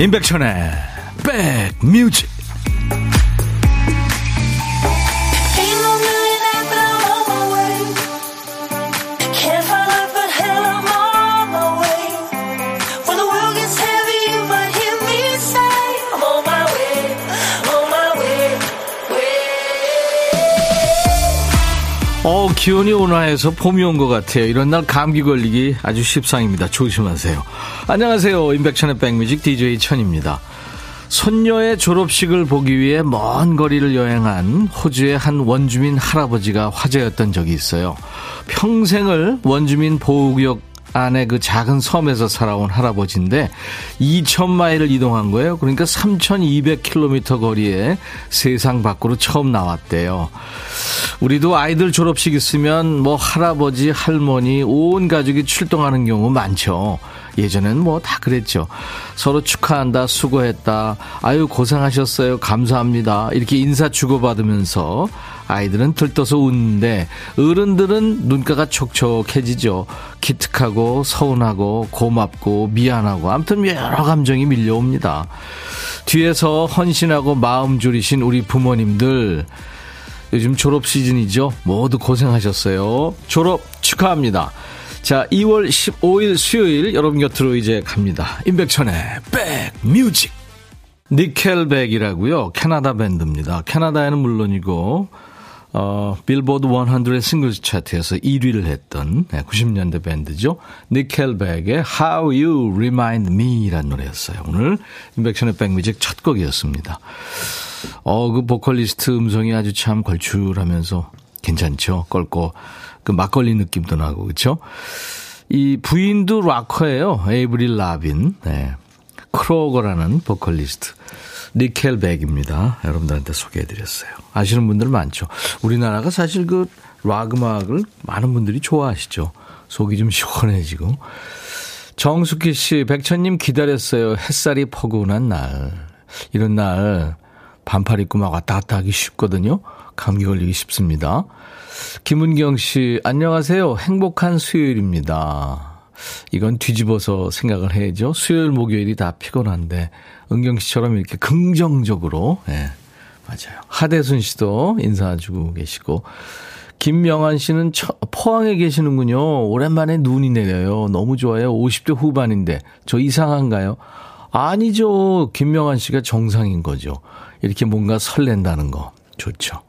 임백천의 백뮤직 어, 기온이 온화해서 봄이 온 것 같아요. 이런 날 감기 걸리기 아주 십상입니다. 조심하세요. 안녕하세요. 임백천의 백뮤직 DJ 천입니다. 손녀의 졸업식을 보기 위해 먼 거리를 여행한 호주의 한 원주민 할아버지가 화제였던 적이 있어요. 평생을 원주민 보호구역 안에 그 작은 섬에서 살아온 할아버지인데 2천마일을 이동한 거예요. 그러니까 3,200km 거리에 세상 밖으로 처음 나왔대요. 우리도 아이들 졸업식 있으면 뭐 할아버지, 할머니, 온 가족이 출동하는 경우 많죠. 예전엔 뭐 다 그랬죠. 서로 축하한다, 수고했다, 아유, 고생하셨어요, 감사합니다. 이렇게 인사 주고받으면서 아이들은 들떠서 웃는데 어른들은 눈가가 촉촉해지죠. 기특하고 서운하고 고맙고 미안하고 아무튼 여러 감정이 밀려옵니다. 뒤에서 헌신하고 마음 졸이신 우리 부모님들 요즘 졸업 시즌이죠. 모두 고생하셨어요. 졸업 축하합니다. 자, 2월 15일 수요일 여러분 곁으로 이제 갑니다. 임백천의 백뮤직. 니켈백이라고요. 캐나다 밴드입니다. 캐나다에는 물론이고 어, 빌보드 100 싱글스 차트에서 1위를 했던 네, 90년대 밴드죠. 니켈백의 How You Remind Me라는 노래였어요. 오늘 인백션의 백뮤직 첫 곡이었습니다. 어, 그 보컬리스트 음성이 아주 참 걸출하면서 괜찮죠. 껄고 그 막걸리 느낌도 나고 그렇죠. 이 부인도 락커예요. 에이브릴 라빈. 네. 크로거라는 보컬리스트. 니켈 백입니다. 여러분들한테 소개해드렸어요. 아시는 분들 많죠. 우리나라가 사실 그 락 음악을 많은 분들이 좋아하시죠. 속이 좀 시원해지고. 정숙희 씨, 백천님 기다렸어요. 햇살이 포근한 날. 이런 날 반팔 입고 막 왔다 갔다 하기 쉽거든요. 감기 걸리기 쉽습니다. 김은경 씨, 안녕하세요. 행복한 수요일입니다. 이건 뒤집어서 생각을 해야죠. 수요일, 목요일이 다 피곤한데, 은경 씨처럼 이렇게 긍정적으로, 예, 맞아요. 하대순 씨도 인사주고 계시고, 김명환 씨는 처, 포항에 계시는군요. 오랜만에 눈이 내려요. 너무 좋아요. 50대 후반인데. 저 이상한가요? 아니죠. 김명환 씨가 정상인 거죠. 이렇게 뭔가 설렌다는 거. 좋죠.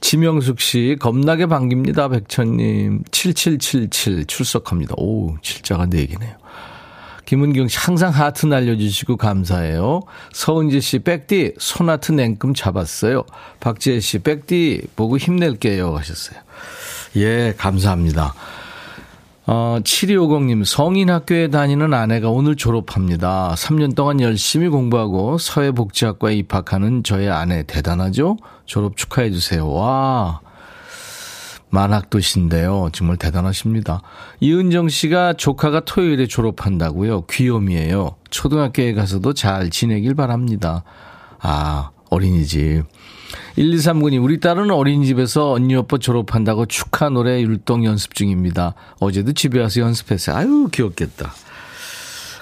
지명숙 씨, 겁나게 반깁니다, 백천님. 7777 출석합니다. 오, 칠자가 4개네요. 김은경 씨, 항상 하트 날려주시고 감사해요. 서은지 씨, 백디, 손하트 냉큼 잡았어요. 박지혜 씨, 백디, 보고 힘낼게요. 하셨어요. 예, 감사합니다. 어, 7250님, 성인학교에 다니는 아내가 오늘 졸업합니다. 3년 동안 열심히 공부하고 사회복지학과에 입학하는 저의 아내 대단하죠? 졸업 축하해주세요. 와, 만학도시인데요. 정말 대단하십니다. 이은정 씨가 조카가 토요일에 졸업한다고요. 귀요미예요. 초등학교에 가서도 잘 지내길 바랍니다. 아, 어린이집. 1239님, 우리 딸은 어린이집에서 언니 오빠 졸업한다고 축하 노래 율동 연습 중입니다. 어제도 집에 와서 연습했어요. 아유, 귀엽겠다.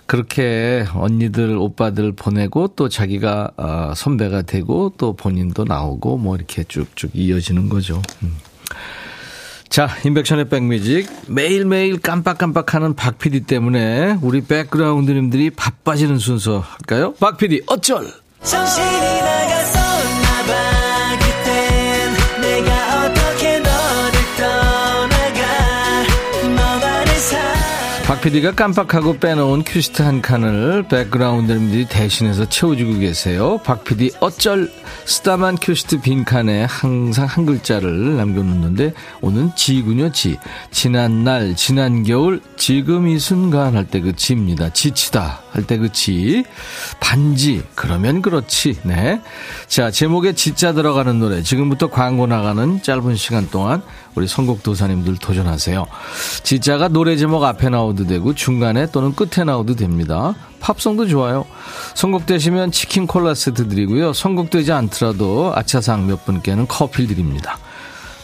그렇게 언니들, 오빠들 보내고 또 자기가 어, 선배가 되고 또 본인도 나오고 뭐 이렇게 쭉쭉 이어지는 거죠. 음. 자, 인백션의 백뮤직. 매일매일 깜빡깜빡하는 박 PD 때문에 우리 백그라운드님들이 바빠지는 순서 할까요? 박 PD, 어쩔! 정신이 박 PD가 깜빡하고 빼놓은 큐시트 한 칸을 백그라운드님들이 대신해서 채워주고 계세요. 박 PD 어쩔 쓰다만 큐시트 빈 칸에 항상 한 글자를 남겨놓는데 오늘 지군요 지. 지난 날 지난 겨울 지금 이 순간 할 때 그 지입니다. 지치다 할 때 그 지. 반지 그러면 그렇지. 네. 자 제목에 지자 들어가는 노래 지금부터 광고 나가는 짧은 시간 동안 우리 선곡 도사님들 도전하세요. 지자가 노래 제목 앞에 나오도 되고 중간에 또는 끝에 나오도 됩니다. 팝송도 좋아요. 선곡되시면 치킨 콜라 세트 드리고요. 선곡되지 않더라도 아차상 몇 분께는 커피 드립니다.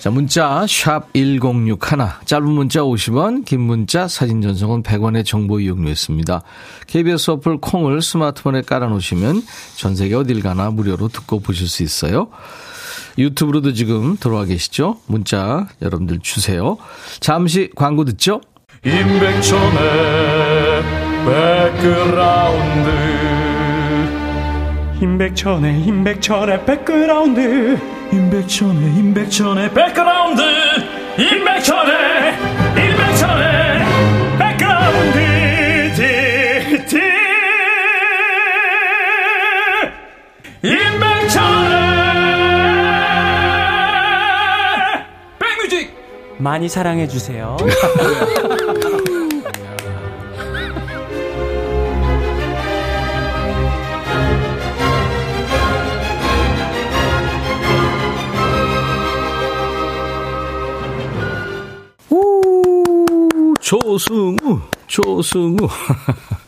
자, 문자 샵 1061, 짧은 문자 50원, 긴 문자 사진 전송은 100원의 정보 이용료였습니다. KBS 어플 콩을 스마트폰에 깔아 놓으시면 전 세계 어딜 가나 무료로 듣고 보실 수 있어요. 유튜브로도 지금 들어와 계시죠? 문자 여러분들 주세요. 잠시 광고 듣죠? 임백천의 백그라운드 임백천의 임백천의 백그라운드 임백천의 임백천의 백그라운드 임백천의 많이 사랑해 주세요. 조승우, 조승우.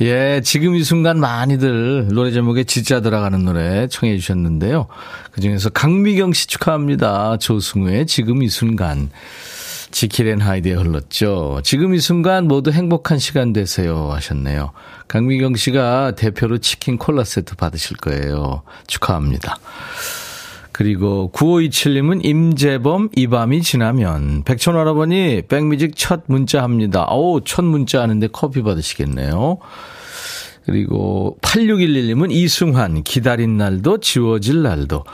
예, 지금 이 순간 많이들 노래 제목에 진짜 들어가는 노래 청해 주셨는데요. 그 중에서 강미경 씨 축하합니다. 조승우의 지금 이 순간. 지킬앤 하이드에 흘렀죠. 지금 이 순간 모두 행복한 시간 되세요 하셨네요. 강미경 씨가 대표로 치킨 콜라 세트 받으실 거예요. 축하합니다. 그리고 9527님은 임재범 이 밤이 지나면 백천 할아버니 백뮤직 첫 문자 합니다. 오, 첫 문자 하는데 커피 받으시겠네요. 그리고 8611님은 이승환 기다린 날도 지워질 날도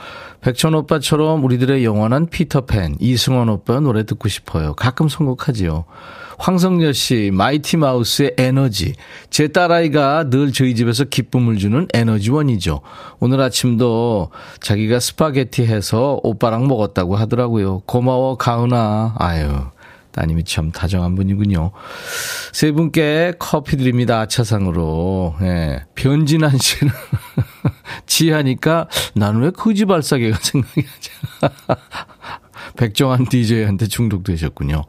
백천 오빠처럼 우리들의 영원한 피터팬 이승환 오빠 노래 듣고 싶어요. 가끔 선곡하지요. 황성여 씨, 마이티 마우스의 에너지. 제 딸아이가 늘 저희 집에서 기쁨을 주는 에너지원이죠. 오늘 아침도 자기가 스파게티 해서 오빠랑 먹었다고 하더라고요. 고마워, 가은아. 아유. 따님이 참 다정한 분이군요. 세 분께 커피 드립니다. 아차상으로. 예. 변진한 씨는 지하니까 나는 왜 거지 발사계가 생각이 나지? 백종환 DJ한테 중독되셨군요.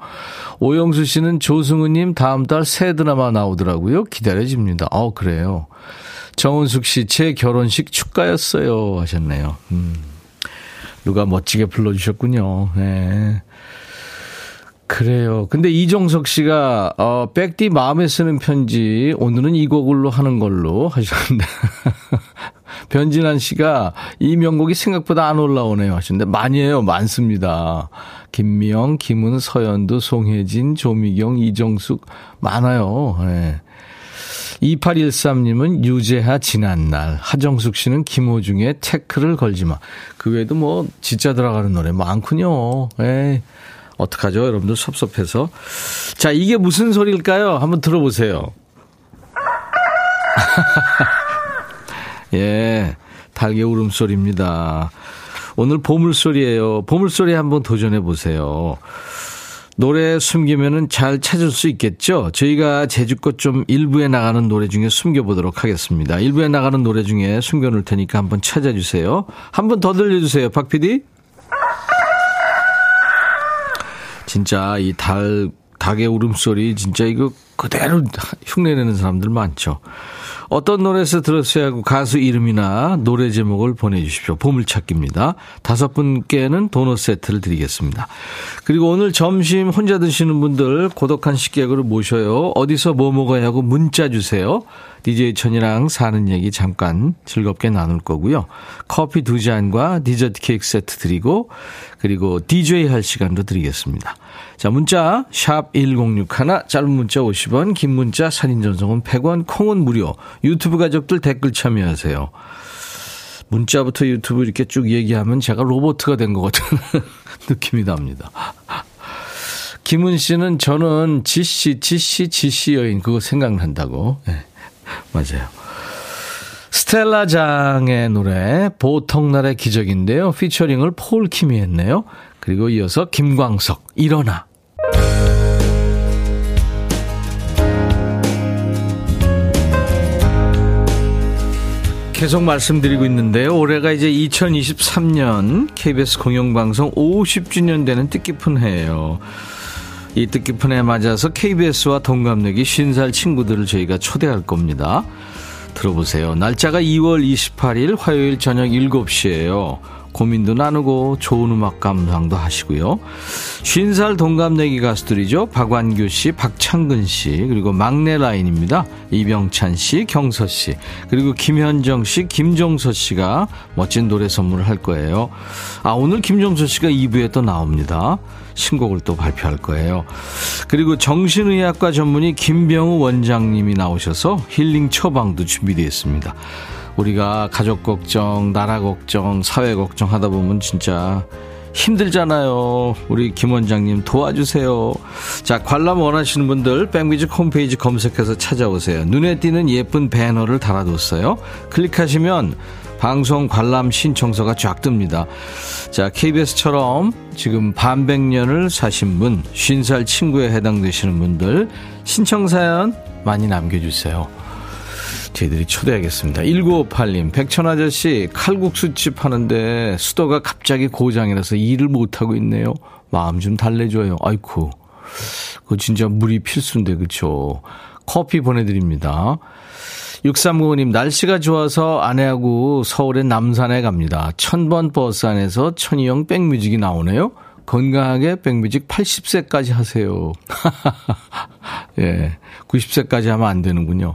오영수 씨는 조승우님 다음 달 새 드라마 나오더라고요. 기다려집니다. 어, 그래요. 정은숙 씨, 제 결혼식 축가였어요. 하셨네요. 음. 누가 멋지게 불러주셨군요. 네. 그래요. 근데 이종석 씨가, 어, 백디 마음에 쓰는 편지, 오늘은 이 곡으로 하는 걸로 하셨는데. 변진환 씨가 이 명곡이 생각보다 안 올라오네요 하셨는데 많이 해요. 많습니다. 김미영, 김은, 서현두, 송혜진, 조미경, 이정숙 많아요. 네. 2813님은 유재하 지난날, 하정숙 씨는 김호중의 태클을 걸지 마. 그 외에도 뭐 진짜 들어가는 노래 많군요. 에 어떡하죠? 여러분들 섭섭해서. 자, 이게 무슨 소리일까요? 한번 들어보세요. 예, 달개 울음소리입니다. 오늘 보물소리예요. 보물소리 한번 도전해 보세요. 노래 숨기면은 잘 찾을 수 있겠죠? 저희가 제주껏 좀 일부에 나가는 노래 중에 숨겨보도록 하겠습니다. 일부에 나가는 노래 중에 숨겨놓을 테니까 한번 찾아주세요. 한번 더 들려주세요, 박 PD. 진짜 이 달, 닭의 울음소리 진짜 이거 그대로 흉내내는 사람들 많죠. 어떤 노래에서 들었어야 하고 가수 이름이나 노래 제목을 보내주십시오. 보물찾기입니다. 다섯 분께는 도넛 세트를 드리겠습니다. 그리고 오늘 점심 혼자 드시는 분들 고독한 식객으로 모셔요. 어디서 뭐 먹어야 하고 문자 주세요. DJ 천이랑 사는 얘기 잠깐 즐겁게 나눌 거고요. 커피 두 잔과 디저트 케이크 세트 드리고 그리고 DJ 할 시간도 드리겠습니다. 자, 문자 샵 1061, 짧은 문자 50원, 긴 문자 사진 전송은 100원, 콩은 무료. 유튜브 가족들 댓글 참여하세요. 문자부터 유튜브 이렇게 쭉 얘기하면 제가 로보트가 된 것 같은 느낌이 납니다. 김은 씨는 저는 지씨, 지씨, 지씨 여인 그거 생각난다고. 네, 맞아요. 스텔라 장의 노래 보통날의 기적인데요. 피처링을 폴킴이 했네요. 그리고 이어서 김광석 일어나. 계속 말씀드리고 있는데요. 올해가 이제 2023년 KBS 공영방송 50주년 되는 뜻깊은 해예요. 이 뜻깊은 해 맞아서 KBS와 동갑내기 50살 친구들을 저희가 초대할 겁니다. 들어보세요. 날짜가 2월 28일 화요일 저녁 7시예요. 고민도 나누고 좋은 음악 감상도 하시고요. 50살 동갑내기 가수들이죠. 박완규 씨, 박창근 씨, 그리고 막내 라인입니다. 이병찬 씨, 경서 씨, 그리고 김현정 씨, 김종서 씨가 멋진 노래 선물을 할 거예요. 아, 오늘 김종서 씨가 2부에 또 나옵니다. 신곡을 또 발표할 거예요. 그리고 정신의학과 전문의 김병우 원장님이 나오셔서 힐링 처방도 준비되어 있습니다. 우리가 가족 걱정, 나라 걱정, 사회 걱정 하다 보면 진짜 힘들잖아요. 우리 김 원장님 도와주세요. 자, 관람 원하시는 분들 백미지 홈페이지 검색해서 찾아오세요. 눈에 띄는 예쁜 배너를 달아뒀어요. 클릭하시면 방송 관람 신청서가 쫙 뜹니다. 자, KBS처럼 지금 반백년을 사신 분, 50살 친구에 해당되시는 분들 신청 사연 많이 남겨주세요. 저희들이 초대하겠습니다. 1958님, 백천아저씨, 칼국수집 하는데 수도가 갑자기 고장이라서 일을 못하고 있네요. 마음 좀 달래줘요. 아이쿠. 그거 진짜 물이 필수인데, 그쵸? 커피 보내드립니다. 6395님, 날씨가 좋아서 아내하고 서울의 남산에 갑니다. 천번 버스 안에서 천이형 백뮤직이 나오네요. 건강하게 백뮤직 80세까지 하세요. 예. 90세까지 하면 안 되는군요.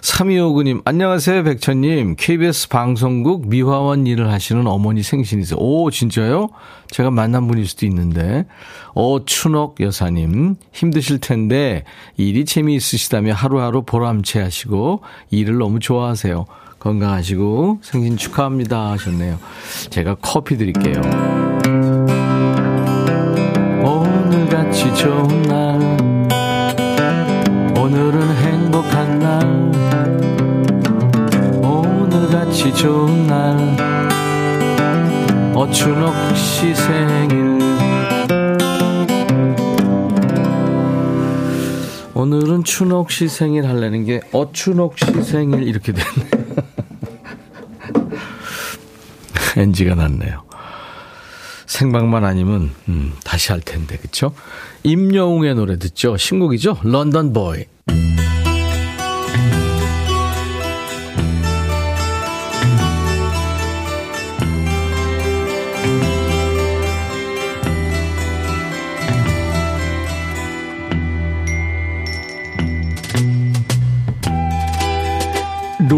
3259님, 안녕하세요, 백천님. KBS 방송국 미화원 일을 하시는 어머니 생신이세요. 오, 진짜요? 제가 만난 분일 수도 있는데. 어, 춘옥 여사님, 힘드실 텐데, 일이 재미있으시다면 하루하루 보람채 하시고, 일을 너무 좋아하세요. 건강하시고, 생신 축하합니다. 하셨네요. 제가 커피 드릴게요. 오늘같이 좋은 날, 오늘은 오늘같이 좋은 날 어춘옥 씨 생일. 오늘은 춘옥 씨 생일 하려는 게 어춘옥 씨 생일 이렇게 됐네 NG가 났네요. 생방만 아니면 음, 다시 할 텐데 그쵸? 임여웅의 노래 듣죠? 신곡이죠? 런던 보이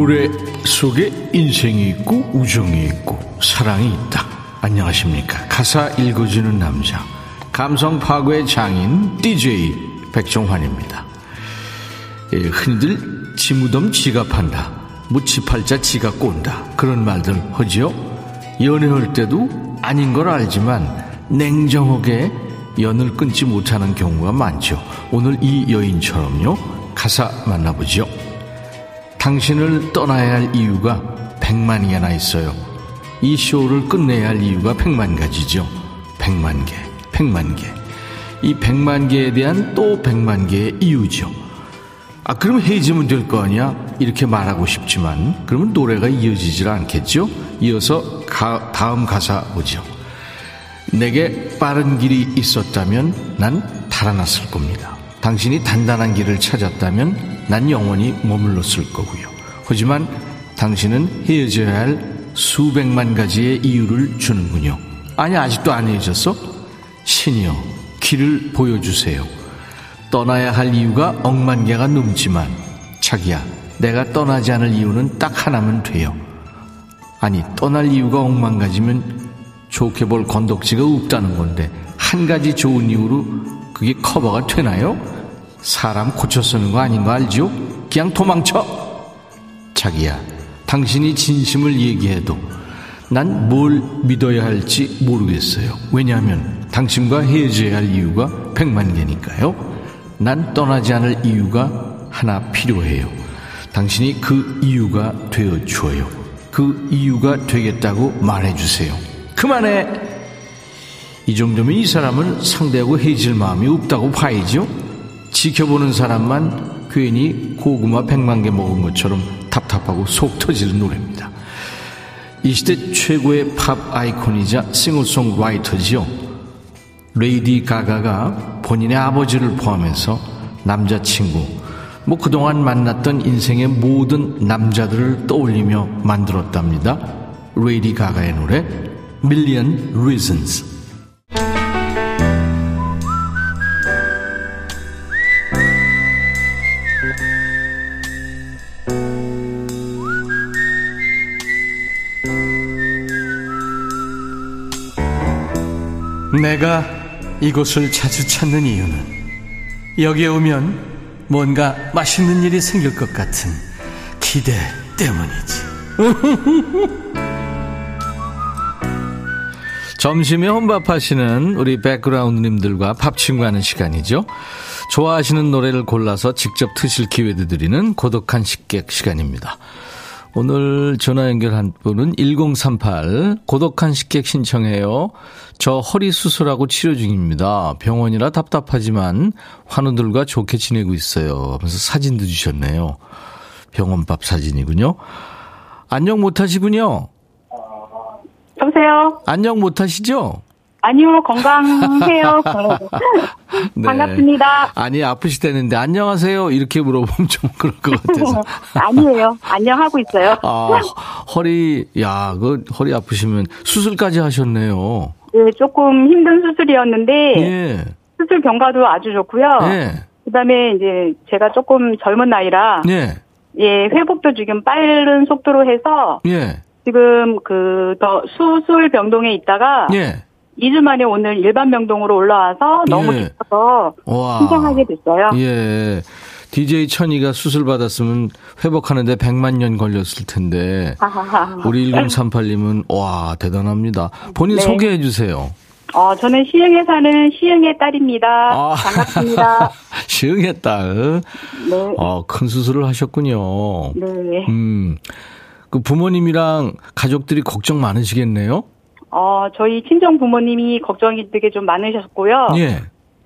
노래 속에 인생이 있고 우정이 있고 사랑이 있다. 안녕하십니까. 가사 읽어주는 남자. 감성 파괴 장인 DJ 백종환입니다. 예, 흔히들 지무덤 지갑한다. 무치팔자 지갑 꼰다. 그런 말들 하지요. 연애할 때도 아닌 걸 알지만 냉정하게 연을 끊지 못하는 경우가 많죠. 오늘 이 여인처럼요. 가사 만나보죠. 당신을 떠나야 할 이유가 백만 개나 있어요. 이 쇼를 끝내야 할 이유가 백만 가지죠. 백만 개, 백만 개. 이 백만 개에 대한 또 백만 개의 이유죠. 아, 그럼 헤어지면 될 거 아니야? 이렇게 말하고 싶지만, 그러면 노래가 이어지질 않겠죠? 이어서 가, 다음 가사 보죠. 내게 빠른 길이 있었다면 난 달아났을 겁니다. 당신이 단단한 길을 찾았다면 난 영원히 머물렀을 거고요. 하지만 당신은 헤어져야 할 수백만 가지의 이유를 주는군요. 아니, 아직도 안 헤어졌어? 신이여, 길을 보여주세요. 떠나야 할 이유가 억만 개가 넘지만, 자기야, 내가 떠나지 않을 이유는 딱 하나면 돼요. 아니, 떠날 이유가 억만 가지면 좋게 볼 건덕지가 없다는 건데, 한 가지 좋은 이유로 그게 커버가 되나요? 사람 고쳐 쓰는 거 아닌 거 알죠? 그냥 도망쳐. 자기야, 당신이 진심을 얘기해도 난 뭘 믿어야 할지 모르겠어요. 왜냐하면 당신과 헤어져야 할 이유가 백만 개니까요. 난 떠나지 않을 이유가 하나 필요해요. 당신이 그 이유가 되어 줘요. 그 이유가 되겠다고 말해주세요. 그만해! 이 정도면 이 사람은 상대하고 헤어질 마음이 없다고 봐야죠? 지켜보는 사람만 괜히 고구마 백만 개 먹은 것처럼 답답하고 속 터지는 노래입니다. 이 시대 최고의 팝 아이콘이자 싱어송라이터지요. 레이디 가가가 본인의 아버지를 포함해서 남자친구, 뭐 그동안 만났던 인생의 모든 남자들을 떠올리며 만들었답니다. 레이디 가가의 노래 Million Reasons. 내가 이곳을 자주 찾는 이유는 여기에 오면 뭔가 맛있는 일이 생길 것 같은 기대 때문이지. 점심에 혼밥하시는 우리 백그라운드님들과 밥 친구하는 시간이죠. 좋아하시는 노래를 골라서 직접 트실 기회도 드리는 고독한 식객 시간입니다. 오늘 전화 연결한 분은 1038 고독한 식객 신청해요. 저 허리 수술하고 치료 중입니다. 병원이라 답답하지만 환우들과 좋게 지내고 있어요. 하면서 사진도 주셨네요. 병원밥 사진이군요. 안녕 못 하시군요. 여보세요? 안녕 못 하시죠? 아니요, 건강해요. 네. 반갑습니다. 아니 아프시다는데 안녕하세요 이렇게 물어보면 좀 그럴 것 같아서. 아니에요. 안녕하고 있어요. 아 허리 야 그 허리 아프시면 수술까지 하셨네요. 네, 조금 힘든 수술이었는데 예. 수술 경과도 아주 좋고요. 예. 그 다음에 이제 제가 조금 젊은 나이라 예. 예, 회복도 지금 빠른 속도로 해서 예. 지금 그 더 수술 병동에 있다가 예. 2주 만에 오늘 일반 병동으로 올라와서 너무 예. 기뻐서 와. 신청하게 됐어요. 예. DJ 천이가 수술 받았으면 회복하는데 100만 년 걸렸을 텐데. 우리 1038님은 와 대단합니다. 본인 네. 소개해 주세요. 어, 저는 시흥에 사는 시흥의 딸입니다. 아. 반갑습니다. 시흥의 딸. 네. 어, 큰 수술을 하셨군요. 네. 음. 그 부모님이랑 가족들이 걱정 많으시겠네요? 어, 저희 친정 부모님이 걱정이 되게 좀 많으셨고요. 예.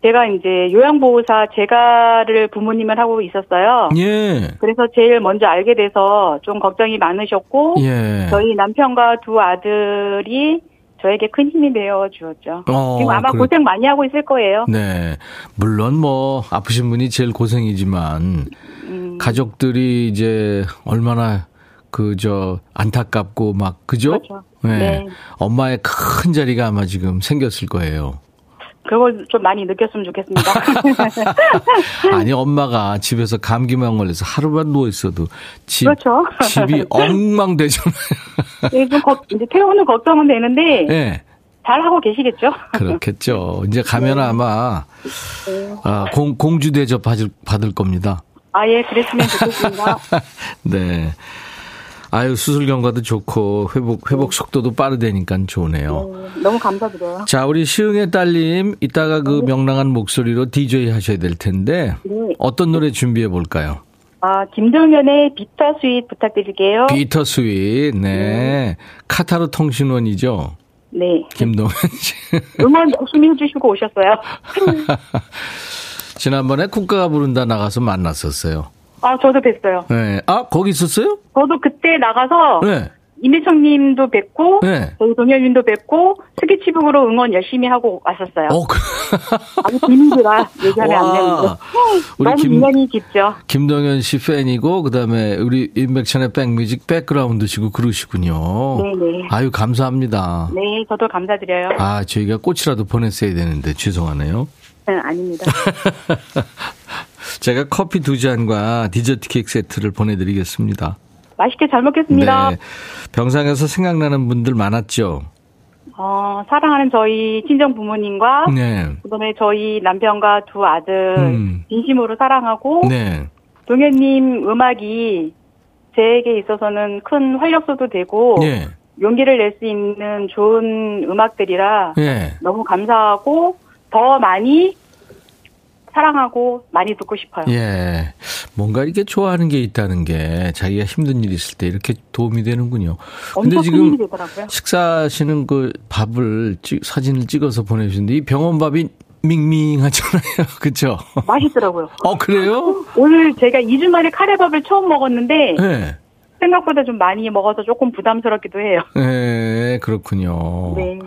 제가 이제 요양보호사 재가를 부모님을 하고 있었어요. 예. 그래서 제일 먼저 알게 돼서 좀 걱정이 많으셨고, 예. 저희 남편과 두 아들이 저에게 큰 힘이 되어 주었죠. 어, 지금 아마 그래- 고생 많이 하고 있을 거예요. 네. 물론 뭐 아프신 분이 제일 고생이지만 음. 가족들이 이제 얼마나 그 저 안타깝고 막 그죠? 그렇죠. 네. 네. 엄마의 큰 자리가 아마 지금 생겼을 거예요. 그걸 좀 많이 느꼈으면 좋겠습니다. 아니 엄마가 집에서 감기만 걸려서 하루만 누워 있어도 집 그렇죠. 집이 엉망되잖아요. 예, 좀 걱- 이제 퇴원 후 걱정은 되는데 예. 잘 하고 계시겠죠? 그렇겠죠. 이제 가면 네. 아마 아, 공, 공주 대접 받을, 받을 겁니다. 아, 예, 그랬으면 좋겠습니다. 네. 아유 수술 경과도 좋고 회복 회복 속도도 빠르다니까 좋네요. 네, 너무 감사드려요. 자 우리 시흥의 딸님 이따가 그 명랑한 목소리로 DJ 하셔야 될 텐데 네. 어떤 노래 준비해 볼까요? 아, 김동현의 Bitter Sweet 부탁드릴게요. Bitter Sweet 네 카타르 통신원이죠 네. 김동현 씨 응원 열심히 해주시고 오셨어요. 지난번에 국가가 부른다 나가서 만났었어요. 아, 저도 뵀어요. 네. 아 거기 있었어요? 저도 그때 나가서 네. 임혜청 님도 뵙고, 네. 저희 동현 님도 뵙고, 스케치북으로 응원 열심히 하고 왔었어요. 어 그. 아니, 비밀이라 얘기하면 안 되는데. 와. 우리 너무 김- 인연이 깊죠. 김동현 씨 팬이고 그다음에 우리 인백션의 백뮤직 백그라운드시고 그러시군요. 네네. 아유 감사합니다. 네, 저도 감사드려요. 아 저희가 꽃이라도 보냈어야 되는데 죄송하네요. 네, 아닙니다. 제가 커피 두 잔과 디저트 케이크 세트를 보내드리겠습니다. 맛있게 잘 먹겠습니다. 네. 병상에서 생각나는 분들 많았죠. 어, 사랑하는 저희 친정 부모님과 네. 그다음에 저희 남편과 두 아들 음. 진심으로 사랑하고 네. 동현님 음악이 제에게 있어서는 큰 활력소도 되고 예. 용기를 낼 수 있는 좋은 음악들이라 예. 너무 감사하고 더 많이 사랑하고 많이 듣고 싶어요. 예. 뭔가 이렇게 좋아하는 게 있다는 게 자기가 힘든 일 있을 때 이렇게 도움이 되는군요. 근데 지금. 식사하시는 그 밥을 찍, 사진을 찍어서 보내주는데 이 병원 밥이 밍밍하잖아요. 그쵸? 맛있더라고요. 어, 그래요? 오늘 제가 2주 만에 카레밥을 처음 먹었는데 네. 생각보다 좀 많이 먹어서 조금 부담스럽기도 해요. 네, 그렇군요. 네.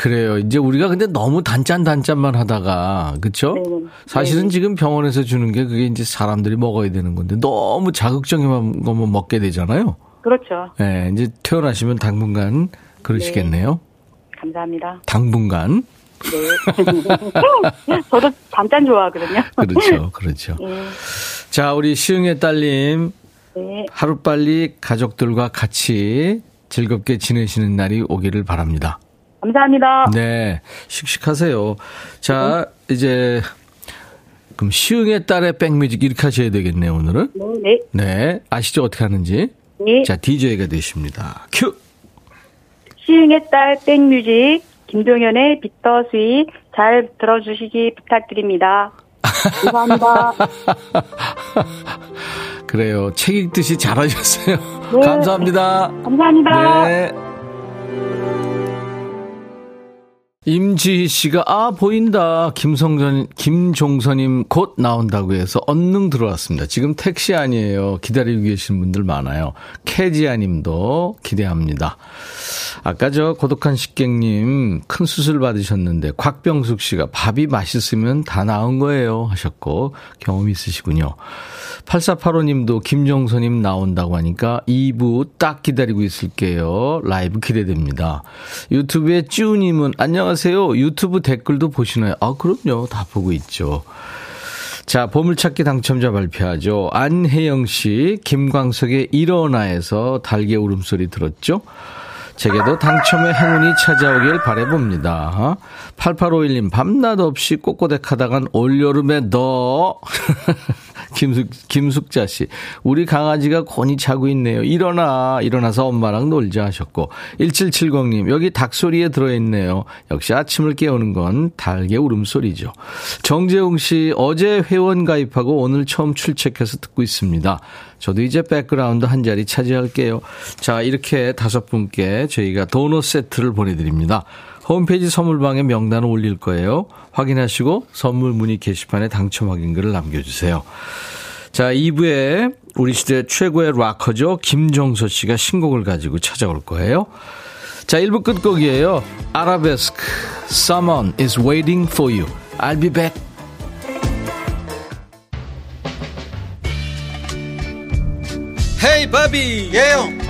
그래요. 이제 우리가 근데 너무 단짠 단짠만 하다가 그쵸? 네. 사실은 지금 병원에서 주는 게 그게 이제 사람들이 먹어야 되는 건데 너무 자극적인 것만 먹게 되잖아요. 그렇죠. 예, 이제 퇴원하시면 당분간 그러시겠네요. 감사합니다. 당분간. 네. 저도 단짠 좋아하거든요. 그렇죠. 그렇죠. 네. 자, 우리 시흥의 딸님. 네. 하루빨리 가족들과 같이 즐겁게 지내시는 날이 오기를 바랍니다. 감사합니다. 네. 씩씩하세요. 자, 이제, 그럼 시흥의 딸의 백뮤직 이렇게 하셔야 되겠네요, 오늘은. 네. 네. 네. 아시죠? 어떻게 하는지? 네. 자, DJ가 되십니다. 큐! 시흥의 딸 백뮤직 김동현의 Bitter Sweet 잘 들어주시기 부탁드립니다. 감사합니다. 그래요. 책 읽듯이 잘하셨어요. 네. 감사합니다. 감사합니다. 네. 임지희 씨가 아 보인다 김성전 김종선님 곧 나온다고 해서 언능 들어왔습니다. 지금 택시 아니에요. 기다리고 계신 분들 많아요. 캐지아님도 기대합니다. 아까 저 고독한 식객님 큰 수술 받으셨는데 곽병숙 씨가 밥이 맛있으면 다 나은 거예요 하셨고 경험 있으시군요. 8485님도 김종선님 나온다고 하니까 2부 딱 기다리고 있을게요. 라이브 기대됩니다. 유튜브에 쭈님은 안녕 하세요. 유튜브 댓글도 보시나요? 아, 그럼요. 다 보고 있죠. 자, 보물찾기 당첨자 발표하죠. 안혜영 씨, 김광석의 일어나에서 달개 울음소리 들었죠? 제게도 당첨의 행운이 찾아오길 바래봅니다. 8851님, 밤낮 없이 꼿꼿해 하다간 올여름에 너. 김숙, 김숙자 씨, 우리 강아지가 곤히 자고 있네요. 일어나, 일어나서 엄마랑 놀자 하셨고, 1770님, 여기 닭소리에 들어있네요. 역시 아침을 깨우는 건 닭의 울음소리죠. 정재웅 씨, 어제 회원 가입하고 오늘 처음 출첵해서 듣고 있습니다. 저도 이제 백그라운드 한 자리 차지할게요. 자, 이렇게 다섯 분께 저희가 도넛 세트를 보내드립니다. 홈페이지 선물방에 명단을 올릴 거예요. 확인하시고 선물 문의 게시판에 당첨 확인글을 남겨주세요. 자, 2부에 우리 시대 최고의 락커죠. 김종서 씨가 신곡을 가지고 찾아올 거예요. 자, 1부 끝곡이에요. 아라베스크, Someone is waiting for you. I'll be back. 헤이 바비 예영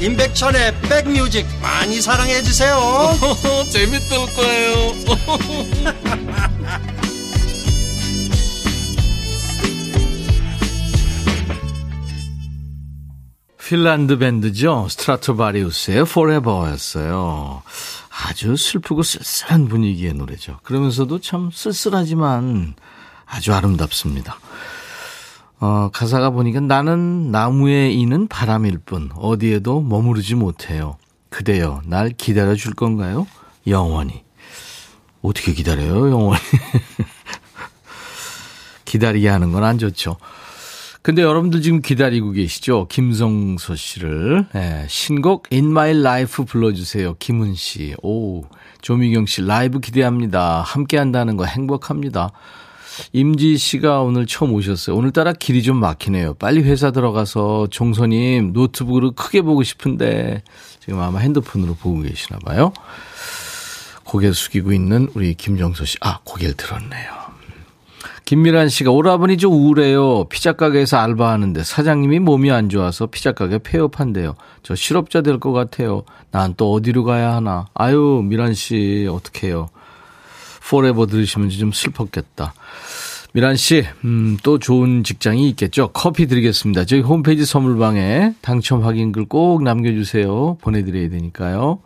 임백천의 백뮤직 많이 사랑해 주세요 재밌을 거예요 핀란드 밴드죠. 스트라토바리우스의 Forever였어요. 아주 슬프고 쓸쓸한 분위기의 노래죠. 그러면서도 참 쓸쓸하지만 아주 아름답습니다. 어, 가사가 보니까 나는 나무에 이는 바람일 뿐 어디에도 머무르지 못해요. 그대여 날 기다려 줄 건가요? 영원히. 어떻게 기다려요, 영원히? 기다리게 하는 건 안 좋죠. 근데 여러분들 지금 기다리고 계시죠? 김성서 씨를. 예, 신곡 In My Life 불러주세요. 김은 씨. 오, 조미경 씨 라이브 기대합니다. 함께 한다는 거 행복합니다. 임지 씨가 오늘 처음 오셨어요. 오늘따라 길이 좀 막히네요. 빨리 회사 들어가서 종선님 노트북으로 크게 보고 싶은데 지금 아마 핸드폰으로 보고 계시나 봐요. 고개 숙이고 있는 우리 김정서 씨. 아, 고개를 들었네요. 김미란 씨가 오라버니 좀 우울해요. 피자 가게에서 알바하는데 사장님이 몸이 안 좋아서 피자 가게 폐업한대요. 저 실업자 될 것 같아요. 난 또 어디로 가야 하나. 아유 미란 씨 어떡해요. Forever 들으시면 좀 슬펐겠다. 미란 씨, 음, 또 좋은 직장이 있겠죠? 커피 드리겠습니다. 저희 홈페이지 선물방에 당첨 확인글 꼭 남겨주세요. 보내드려야 되니까요.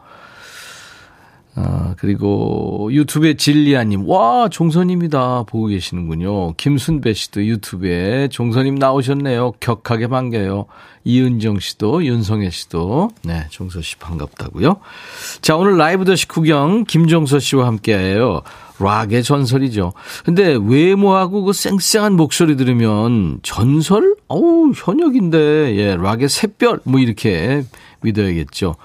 아, 그리고 유튜브에 진리아님, 와, 종서님입니다. 보고 계시는군요. 김순배 씨도 유튜브에 종서님 나오셨네요. 격하게 반겨요. 이은정 씨도, 윤성애 씨도, 네, 종서 씨 반갑다고요. 자, 오늘 라이브 더시 구경 김종서 씨와 함께 해요. 락의 전설이죠. 근데 외모하고 그 쌩쌩한 목소리 들으면 전설? 어우, 현역인데, 예, 락의 샛별, 뭐 이렇게 믿어야겠죠.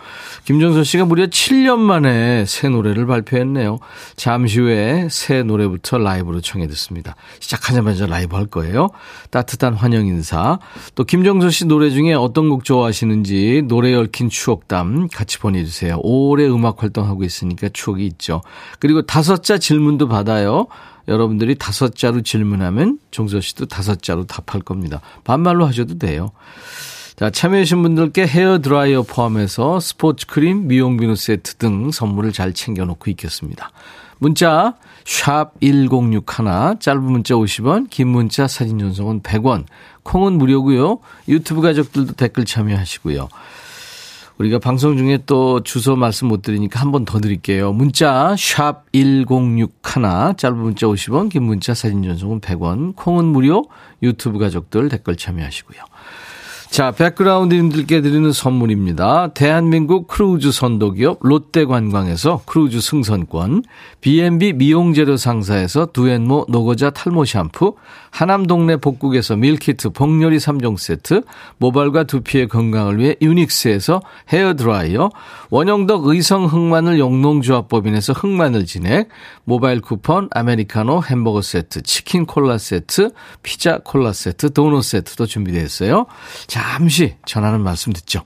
김종서 씨가 무려 7년 만에 새 노래를 발표했네요. 잠시 후에 새 노래부터 라이브로 청해 듣습니다. 시작하자마자 라이브 할 거예요. 따뜻한 환영 인사. 또 김종서 씨 노래 중에 어떤 곡 좋아하시는지 노래 얽힌 추억담 같이 보내주세요. 오래 음악 활동하고 있으니까 추억이 있죠. 그리고 다섯 자 질문도 받아요. 여러분들이 다섯 자로 질문하면 정서 씨도 다섯 자로 답할 겁니다. 반말로 하셔도 돼요. 자, 참여해주신 분들께 헤어 드라이어 포함해서 스포츠 크림, 미용 비누 세트 등 선물을 잘 챙겨놓고 있겠습니다. 문자 샵 1061, 짧은 문자 50원, 긴 문자 사진 전송은 100원, 콩은 무료고요. 유튜브 가족들도 댓글 참여하시고요. 우리가 방송 중에 또 주소 말씀 못 드리니까 한 번 더 드릴게요. 문자 샵 1061, 짧은 문자 50원, 긴 문자 사진 전송은 100원, 콩은 무료, 유튜브 가족들 댓글 참여하시고요. 자, 백그라운드님들께 드리는 선물입니다. 대한민국 크루즈 선도기업 롯데관광에서 크루즈 승선권, B&B 미용재료 상사에서 두앤모 노고자 탈모 샴푸, 하남 동네 복국에서 밀키트 복요리 3종 세트, 모발과 두피의 건강을 위해 유닉스에서 헤어드라이어, 원형덕 의성 흑마늘 영농조합법인에서 흑마늘 진액, 모바일 쿠폰, 아메리카노 햄버거 세트, 치킨 콜라 세트, 피자 콜라 세트, 도넛 세트도 준비되어 있어요. 잠시 전하는 말씀 듣죠.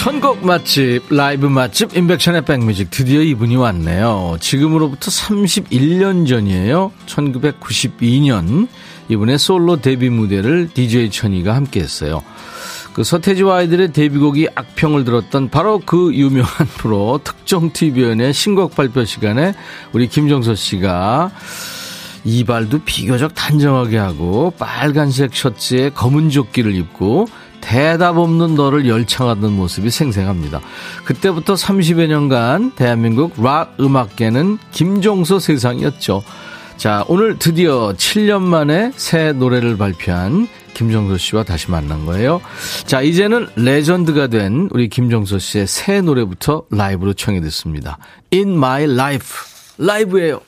선곡 맛집, 라이브 맛집, 인백션의 백뮤직. 드디어 이분이 왔네요. 지금으로부터 31년 전이에요. 1992년. 이분의 솔로 데뷔 무대를 DJ 천이가 함께 했어요. 그 서태지와 아이들의 데뷔곡이 악평을 들었던 바로 그 유명한 프로 특정 TV연의 신곡 발표 시간에 우리 김정서 씨가 이발도 비교적 단정하게 하고 빨간색 셔츠에 검은 조끼를 입고 대답 없는 너를 열창하던 모습이 생생합니다. 그때부터 30여 년간 대한민국 락 음악계는 김종서 세상이었죠. 자, 오늘 드디어 7년 만에 새 노래를 발표한 김종서 씨와 다시 만난 거예요. 자, 이제는 레전드가 된 우리 김종서 씨의 새 노래부터 라이브로 청해 듣습니다. In My Life. 라이브예요.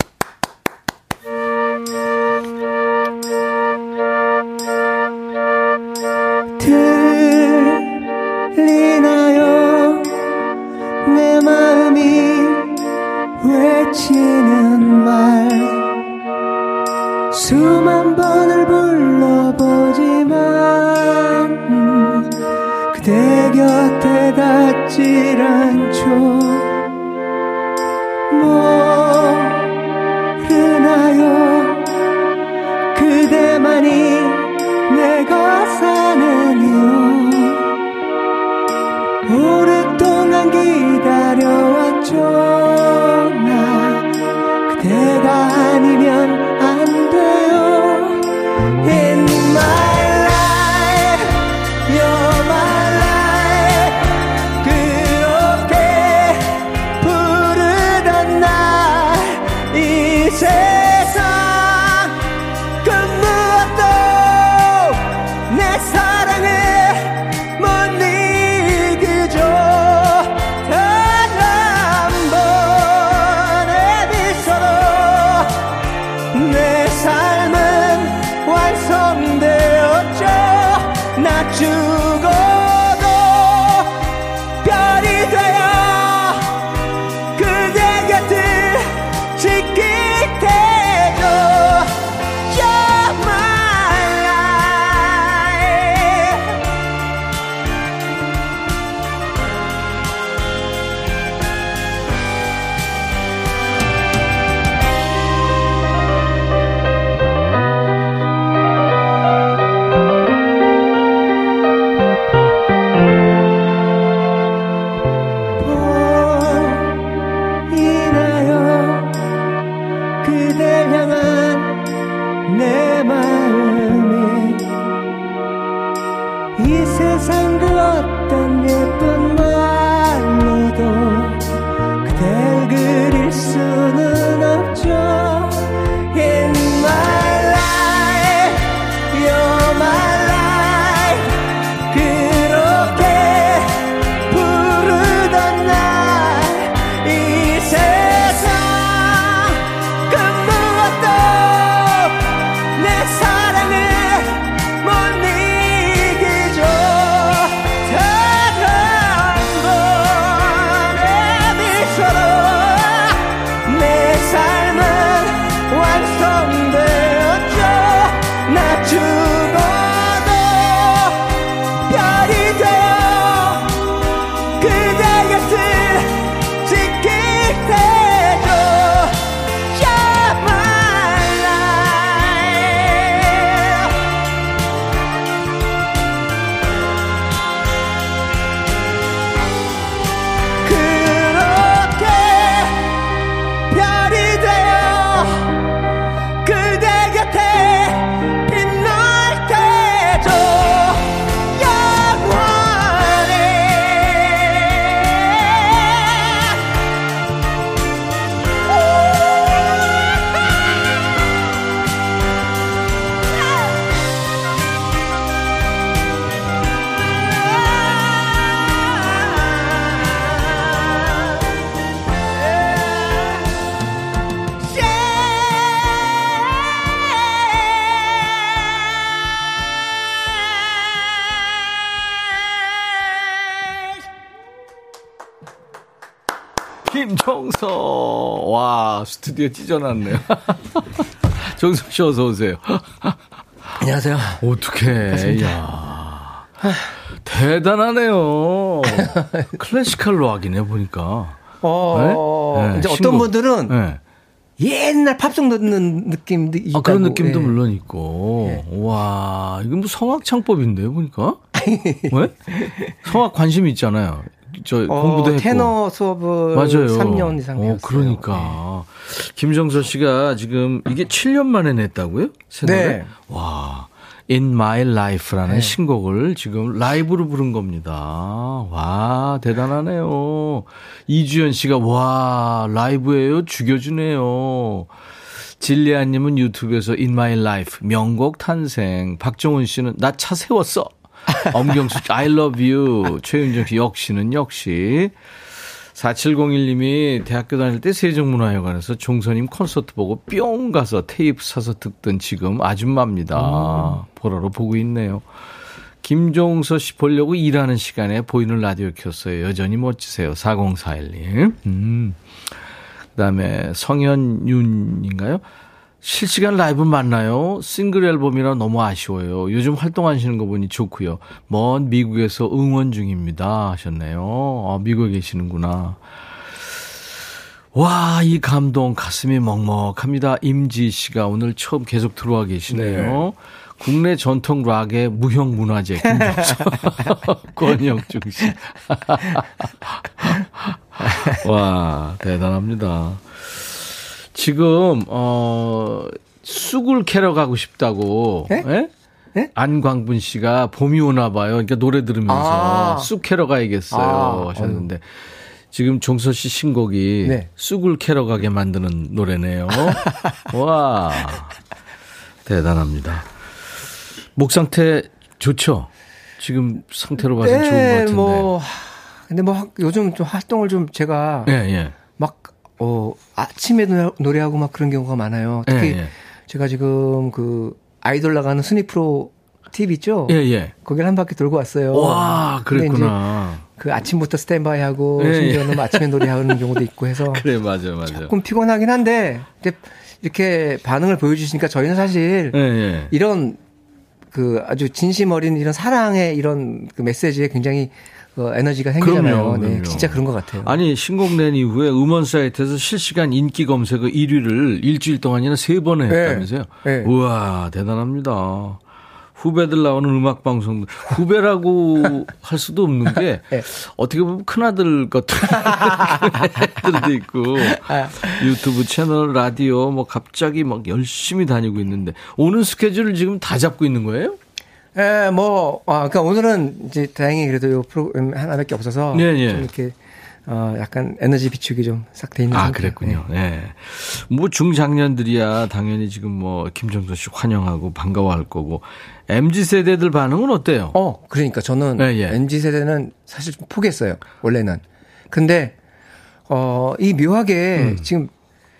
스튜디오 찢어놨네요. 정석 씨 어서 오세요. 안녕하세요. 어떡해. 야 대단하네요. 클래시컬 락이네, 보니까. 어, 네? 네, 이제 신곡. 어떤 분들은 네. 옛날 팝송 듣는 느낌도 있다고. 아, 그런 느낌도 예. 물론 있고. 와, 이건 뭐 성악 창법인데요, 보니까? 왜? 성악 관심 있잖아요. 저 어, 공부도 했고. 테너 수업을 맞아요. 3년 이상 어, 배웠어요. 그러니까. 김정서 씨가 지금 이게 7년 만에 냈다고요? 새 노래? 네. 와. In My Life라는 신곡을 지금 라이브로 부른 겁니다. 와, 대단하네요. 이주연 씨가 와, 라이브예요? 죽여주네요. 진리아님은 유튜브에서 In My Life 명곡 탄생. 박정훈 씨는 나 차 세웠어. 엄경수 씨 I love you. 최윤정 씨 역시는 역시. 4701님이 대학교 다닐 때 세종문화회관에서 종선님 콘서트 보고 뿅 가서 테이프 사서 듣던 지금 아줌마입니다. 보라로 보고 있네요. 김종서 씨 보려고 일하는 시간에 보이는 라디오 켰어요. 여전히 멋지세요. 4041님. 음. 그 다음에 성현윤인가요? 실시간 라이브 맞나요? 싱글 앨범이라 너무 아쉬워요. 요즘 활동하시는 거 보니 좋고요. 먼 미국에서 응원 중입니다 하셨네요. 아, 미국에 계시는구나. 와, 이 감동 가슴이 먹먹합니다. 임지 씨가 오늘 처음 계속 들어와 계시네요. 국내 전통 락의 무형 문화재 김정수 권영중 씨. 와, 대단합니다. 지금 어 쑥을 캐러 가고 싶다고. 예? 예? 예? 안광분 씨가 봄이 오나 봐요. 그러니까 노래 들으면서 아. 쑥 캐러 가야겠어요 아, 하셨는데 지금 종서 씨 신곡이 네. 쑥을 캐러 가게 만드는 노래네요. 와 대단합니다. 목 상태 좋죠? 지금 상태로 봐서 좋은 것 같은데. 뭐 근데 뭐 하- 요즘 좀 활동을 좀 제가 예, 예. 막 어, 아침에 노래- 노래하고 막 그런 경우가 많아요. 특히 예, 예. 제가 지금 그 아이돌 나가는 순위 프로 TV 있죠? 예, 예. 거기를 한 바퀴 돌고 왔어요. 와, 그랬구나. 그 아침부터 스탠바이 하고 예, 심지어는 뭐 아침에 노래하는 경우도 있고 해서 그래, 맞아, 맞아. 조금 피곤하긴 한데 이렇게 반응을 보여주시니까 저희는 사실 예, 예. 이런 그 아주 진심 어린 이런 사랑의 이런 그 메시지에 굉장히 어, 에너지가 생기잖아요. 그럼요, 네, 그럼요. 진짜 그런 것 같아요. 아니, 신곡 낸 이후에 음원 사이트에서 실시간 인기 검색어 1위를 일주일 동안이나 세번 했다면서요? 네. 우와, 대단합니다. 후배들 나오는 음악 방송 후배라고 할 수도 없는 게 네. 어떻게 보면 큰아들 같은 애들도 있고 아. 유튜브 채널 라디오 뭐 갑자기 막 열심히 다니고 있는데 오는 스케줄을 지금 다 잡고 있는 거예요? 예, 뭐, 아, 그니까 오늘은 이제 다행히 그래도 요 프로그램 하나밖에 없어서. 예, 예. 좀 이렇게, 어, 약간 에너지 비축이 좀 싹 돼 있는. 아, 상태예요. 그랬군요. 예. 뭐 중장년들이야 당연히 지금 뭐 김종서 씨 환영하고 반가워할 거고 MZ 세대들 반응은 어때요? 어, 그러니까 저는 예, 예. MZ 세대는 사실 좀 포기했어요. 원래는. 근데 어, 이 묘하게 지금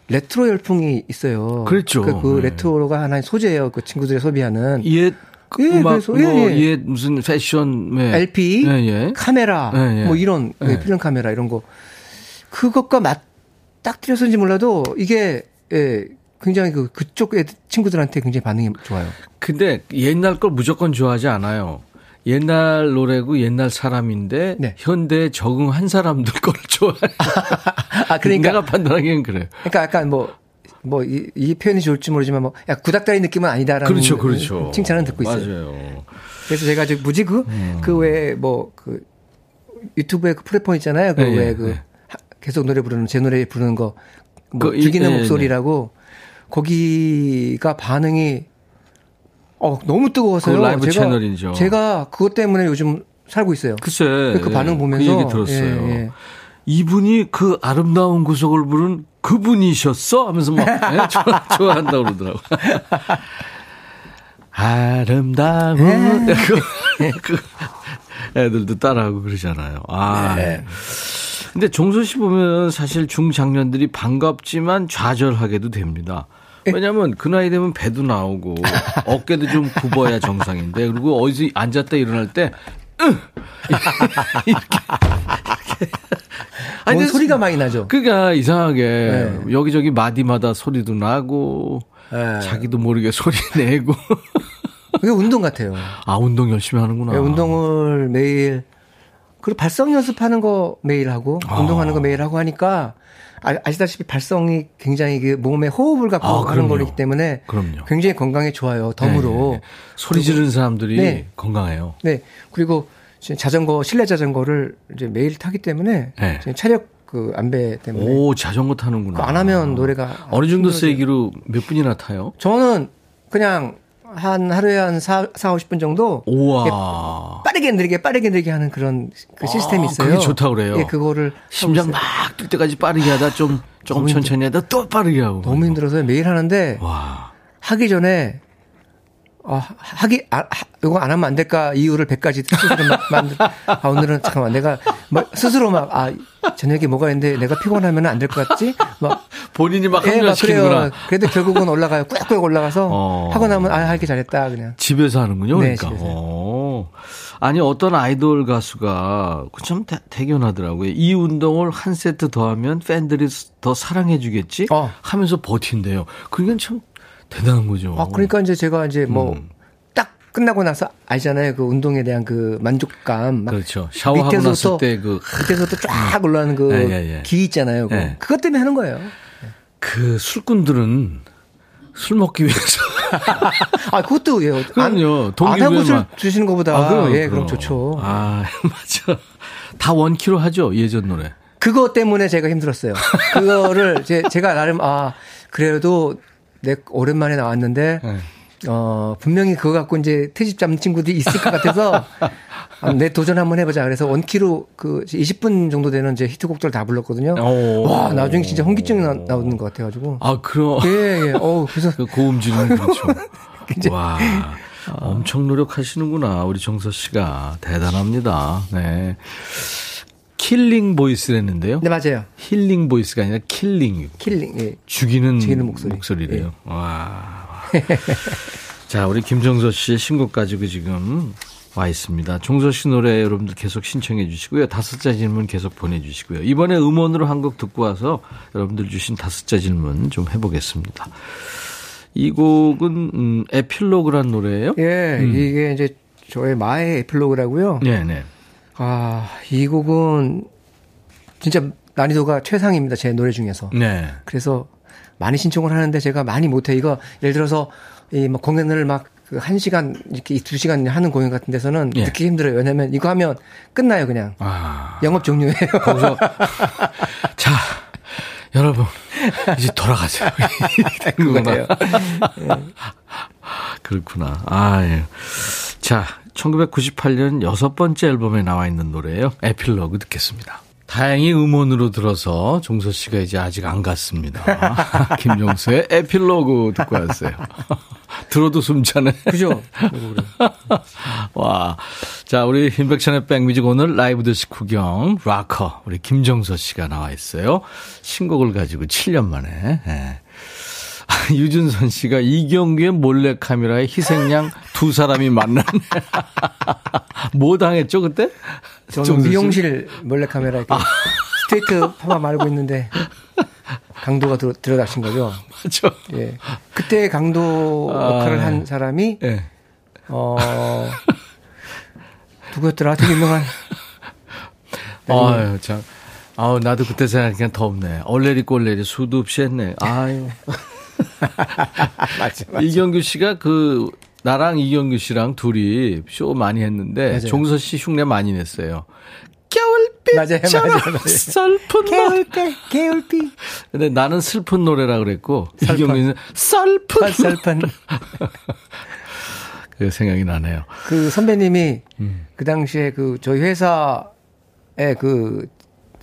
레트로 열풍이 있어요. 음. 그렇죠. 그, 그 네. 레트로가 하나의 소재예요. 그 친구들이 소비하는 옛 예, 음악 그래서, 뭐 예, 예. 옛 무슨 패션 네. LP, 예, 예. 카메라, 예, 예. 뭐 이런 예. 필름 카메라 이런 거 그것과 맞딱 틀렸는지 몰라도 이게 예, 굉장히 그 그쪽 애 친구들한테 굉장히 반응이 좋아요. 근데 옛날 걸 무조건 좋아하지 않아요. 옛날 노래고 옛날 사람인데 네. 현대에 적응한 사람들 걸 좋아해. 아 그러니까 내가 판단하기엔 그래요. 그러니까 약간 뭐, 뭐, 이, 이 표현이 좋을지 모르지만 뭐, 약 구닥다리 느낌은 아니다라는. 그렇죠, 그렇죠. 칭찬은 듣고 있어요. 맞아요. 그래서 제가 지금 뭐지 그, 음. 그 외에 뭐, 그, 유튜브에 그 플랫폼 있잖아요. 그 예, 예, 외에 그, 예. 하- 계속 노래 부르는, 제 노래 부르는 거, 뭐, 그 이- 죽이는 예, 예, 목소리라고, 거기가 반응이, 어, 너무 뜨거워서요. 그 라이브 제가, 채널이죠. 제가 그것 때문에 요즘 살고 있어요. 글쎄. 그 반응 보면서. 그 얘기 들었어요. 예, 예. 이분이 그 아름다운 구속을 부른 그분이셨어? 하면서 막 예? 좋아, 좋아한다고 그러더라고. 아름다운 예. 그, 그 애들도 따라하고 그러잖아요. 아. 네. 근데 종서 씨 보면 사실 중장년들이 반갑지만 좌절하게도 됩니다. 왜냐하면 그 나이 되면 배도 나오고 어깨도 좀 굽어야 정상인데 그리고 어디서 앉았다 일어날 때 이렇게. 아니, 뭔 소리가 많이 나죠. 그러니까 이상하게 네. 여기저기 마디마다 소리도 나고 예. 자기도 모르게 소리 내고 그게 운동 같아요. 아 운동 열심히 하는구나. 네, 운동을 매일 그리고 발성 연습하는 거 매일 하고 아. 운동하는 거 매일 하고 하니까 아, 아시다시피 발성이 굉장히 그 몸에 호흡을 갖고 아, 하는. 거기 때문에 그럼요. 굉장히 건강에 좋아요. 덤으로 네, 네. 소리 지르는 사람들이 네. 건강해요. 네 그리고 자전거 실내 자전거를 이제 매일 타기 때문에 네. 지금 차력 그 안배 때문에 오 자전거 타는구나. 그거 안 하면 노래가 어느 정도 힘들어져요. 세기로 몇 분이나 타요? 저는 그냥 한 하루에 한 4, 4 50분 정도 우와. 빠르게 느리게 빠르게 느리게 하는 그런 그 시스템이 아, 있어요. 그게 좋다 그래요. 예, 그거를 심장 막. 뛸 때까지 빠르게 하다 좀 조금 천천히 하다 또 빠르게 하고. 너무 힘들어서 매일 하는데 와. 하기 전에 아, 하기 아, 하- 이거 안 하면 안 될까 이유를 100가지 스스로 막 만들. 아 오늘은 잠깐만 내가 뭐 스스로 막 아 저녁에 뭐가 있는데 내가 피곤하면 안 될 것 같지? 막 본인이 막 예, 막 합리화시키는구나. 그래요. 그래도 결국은 올라가요. 꾸역꾸역 올라가서 어. 하고 나면 아 하기 잘했다 그냥. 집에서 하는군요. 네, 그러니까. 집에서요. 오. 아니 어떤 아이돌 가수가 그참 대- 대견하더라고요. 이 운동을 한 세트 더 하면 팬들이 더 사랑해 주겠지 어. 하면서 버틴대요. 그러니까 참 대단한 거죠. 아 그러니까 이제 제가 이제 뭐 음. 딱 끝나고 나서 알잖아요. 그 운동에 대한 그 만족감. 막 그렇죠. 샤워하고 밑에서부터- 때 그, 밑에서부터 쫙 올라가는 그 예, 예, 예. 기 있잖아요. 그거. 예. 그것 때문에 하는 거예요. 그 술꾼들은 술 먹기 위해서. 아, 그것도, 예. 그럼요. 안. 안 하고 술 드시는 것보다. 아, 그럼, 예, 그럼 좋죠. 아, 맞아. 다 원키로 하죠. 예전 노래. 그거 때문에 제가 힘들었어요. 그거를 제, 제가 나름, 아, 그래도 내 오랜만에 나왔는데, 네. 어, 분명히 그거 갖고 이제 트집 잡는 친구들이 있을 것 같아서, 아, 내 도전 한번 해보자. 그래서 원키로 그 20분 정도 되는 제 히트곡들 다 불렀거든요. 오. 와, 나중에 진짜 현기증이 나, 나오는 것 같아가지고. 아, 그럼. 예, 예. 어 그래서 그 고음질은 그렇죠. 와. 엄청 노력하시는구나. 우리 종서 씨가. 대단합니다. 네. Killing Voice랬는데요. 네, 맞아요. healing voice가 아니라 killing. Killing, 예. 죽이는, 죽이는 목소리. 예. 래요 와. 자, 우리 김정서 씨의 신곡 가지고 지금 와 있습니다. 정서 씨 노래 여러분들 계속 신청해 주시고요. 다섯자 질문 계속 보내주시고요. 이번에 음원으로 한 곡 듣고 와서 여러분들 주신 다섯자 질문 좀 해보겠습니다. 이 곡은 음, 에필로그란 노래예요? 예, 이게 이제 저의 마의 에필로그라고요. 네 네. 아, 이 곡은 진짜 난이도가 최상입니다. 제 노래 중에서. 네. 그래서 많이 신청을 하는데 제가 많이 못해. 이거 예를 들어서 이뭐 공연을 막그한 시간 이렇게 두 시간 하는 공연 같은 데서는 예. 듣기 힘들어요. 왜냐면 이거 하면 끝나요, 그냥. 아. 영업 종료예요. 거기서 자 여러분 이제 돌아가세요. 거구나. 같아요. 그렇구나. 아 예. 자, 1998년 여섯 번째 앨범에 나와 있는 노래예요. 에필로그 듣겠습니다. 다행히 음원으로 들어서 종서 씨가 이제 아직 안 갔습니다. 김종서의 에필로그 듣고 왔어요. 들어도 숨차네. 그죠? 와. 자, 우리 인백션의 백뮤직 오늘 라이브 드시 구경, 락커, 우리 김정서 씨가 나와 있어요. 신곡을 가지고 7년 만에. 예. 유준선 씨가 이경규의 몰래카메라에 희생양 두 사람이 만났네. 뭐 당했죠, 그때? 저는? 미용실 몰래카메라 이렇게 스트레이트 파마 말고 있는데 강도가 들어, 들어다신 거죠. 맞죠. 예. 그때 강도 역할을 아. 한 사람이 예. 어 누구였더라? 되게 유명한 아유, 참. 아우, 나도 그때 생각하니까 덥네. 얼레리 꼴레리 수도 없이 했네. 아유. 맞아, 이경규 씨가 그, 나랑 이경규 씨랑 둘이 쇼 많이 했는데, 맞아요. 종서 씨 흉내 많이 냈어요. 겨울빛처럼. 슬픈 노래. 개울비 근데 나는 슬픈 노래라 그랬고, 슬픈. 이경규는 슬픈. 썰판 그 생각이 나네요. 그 선배님이 음. 그 당시에 그 저희 회사에 그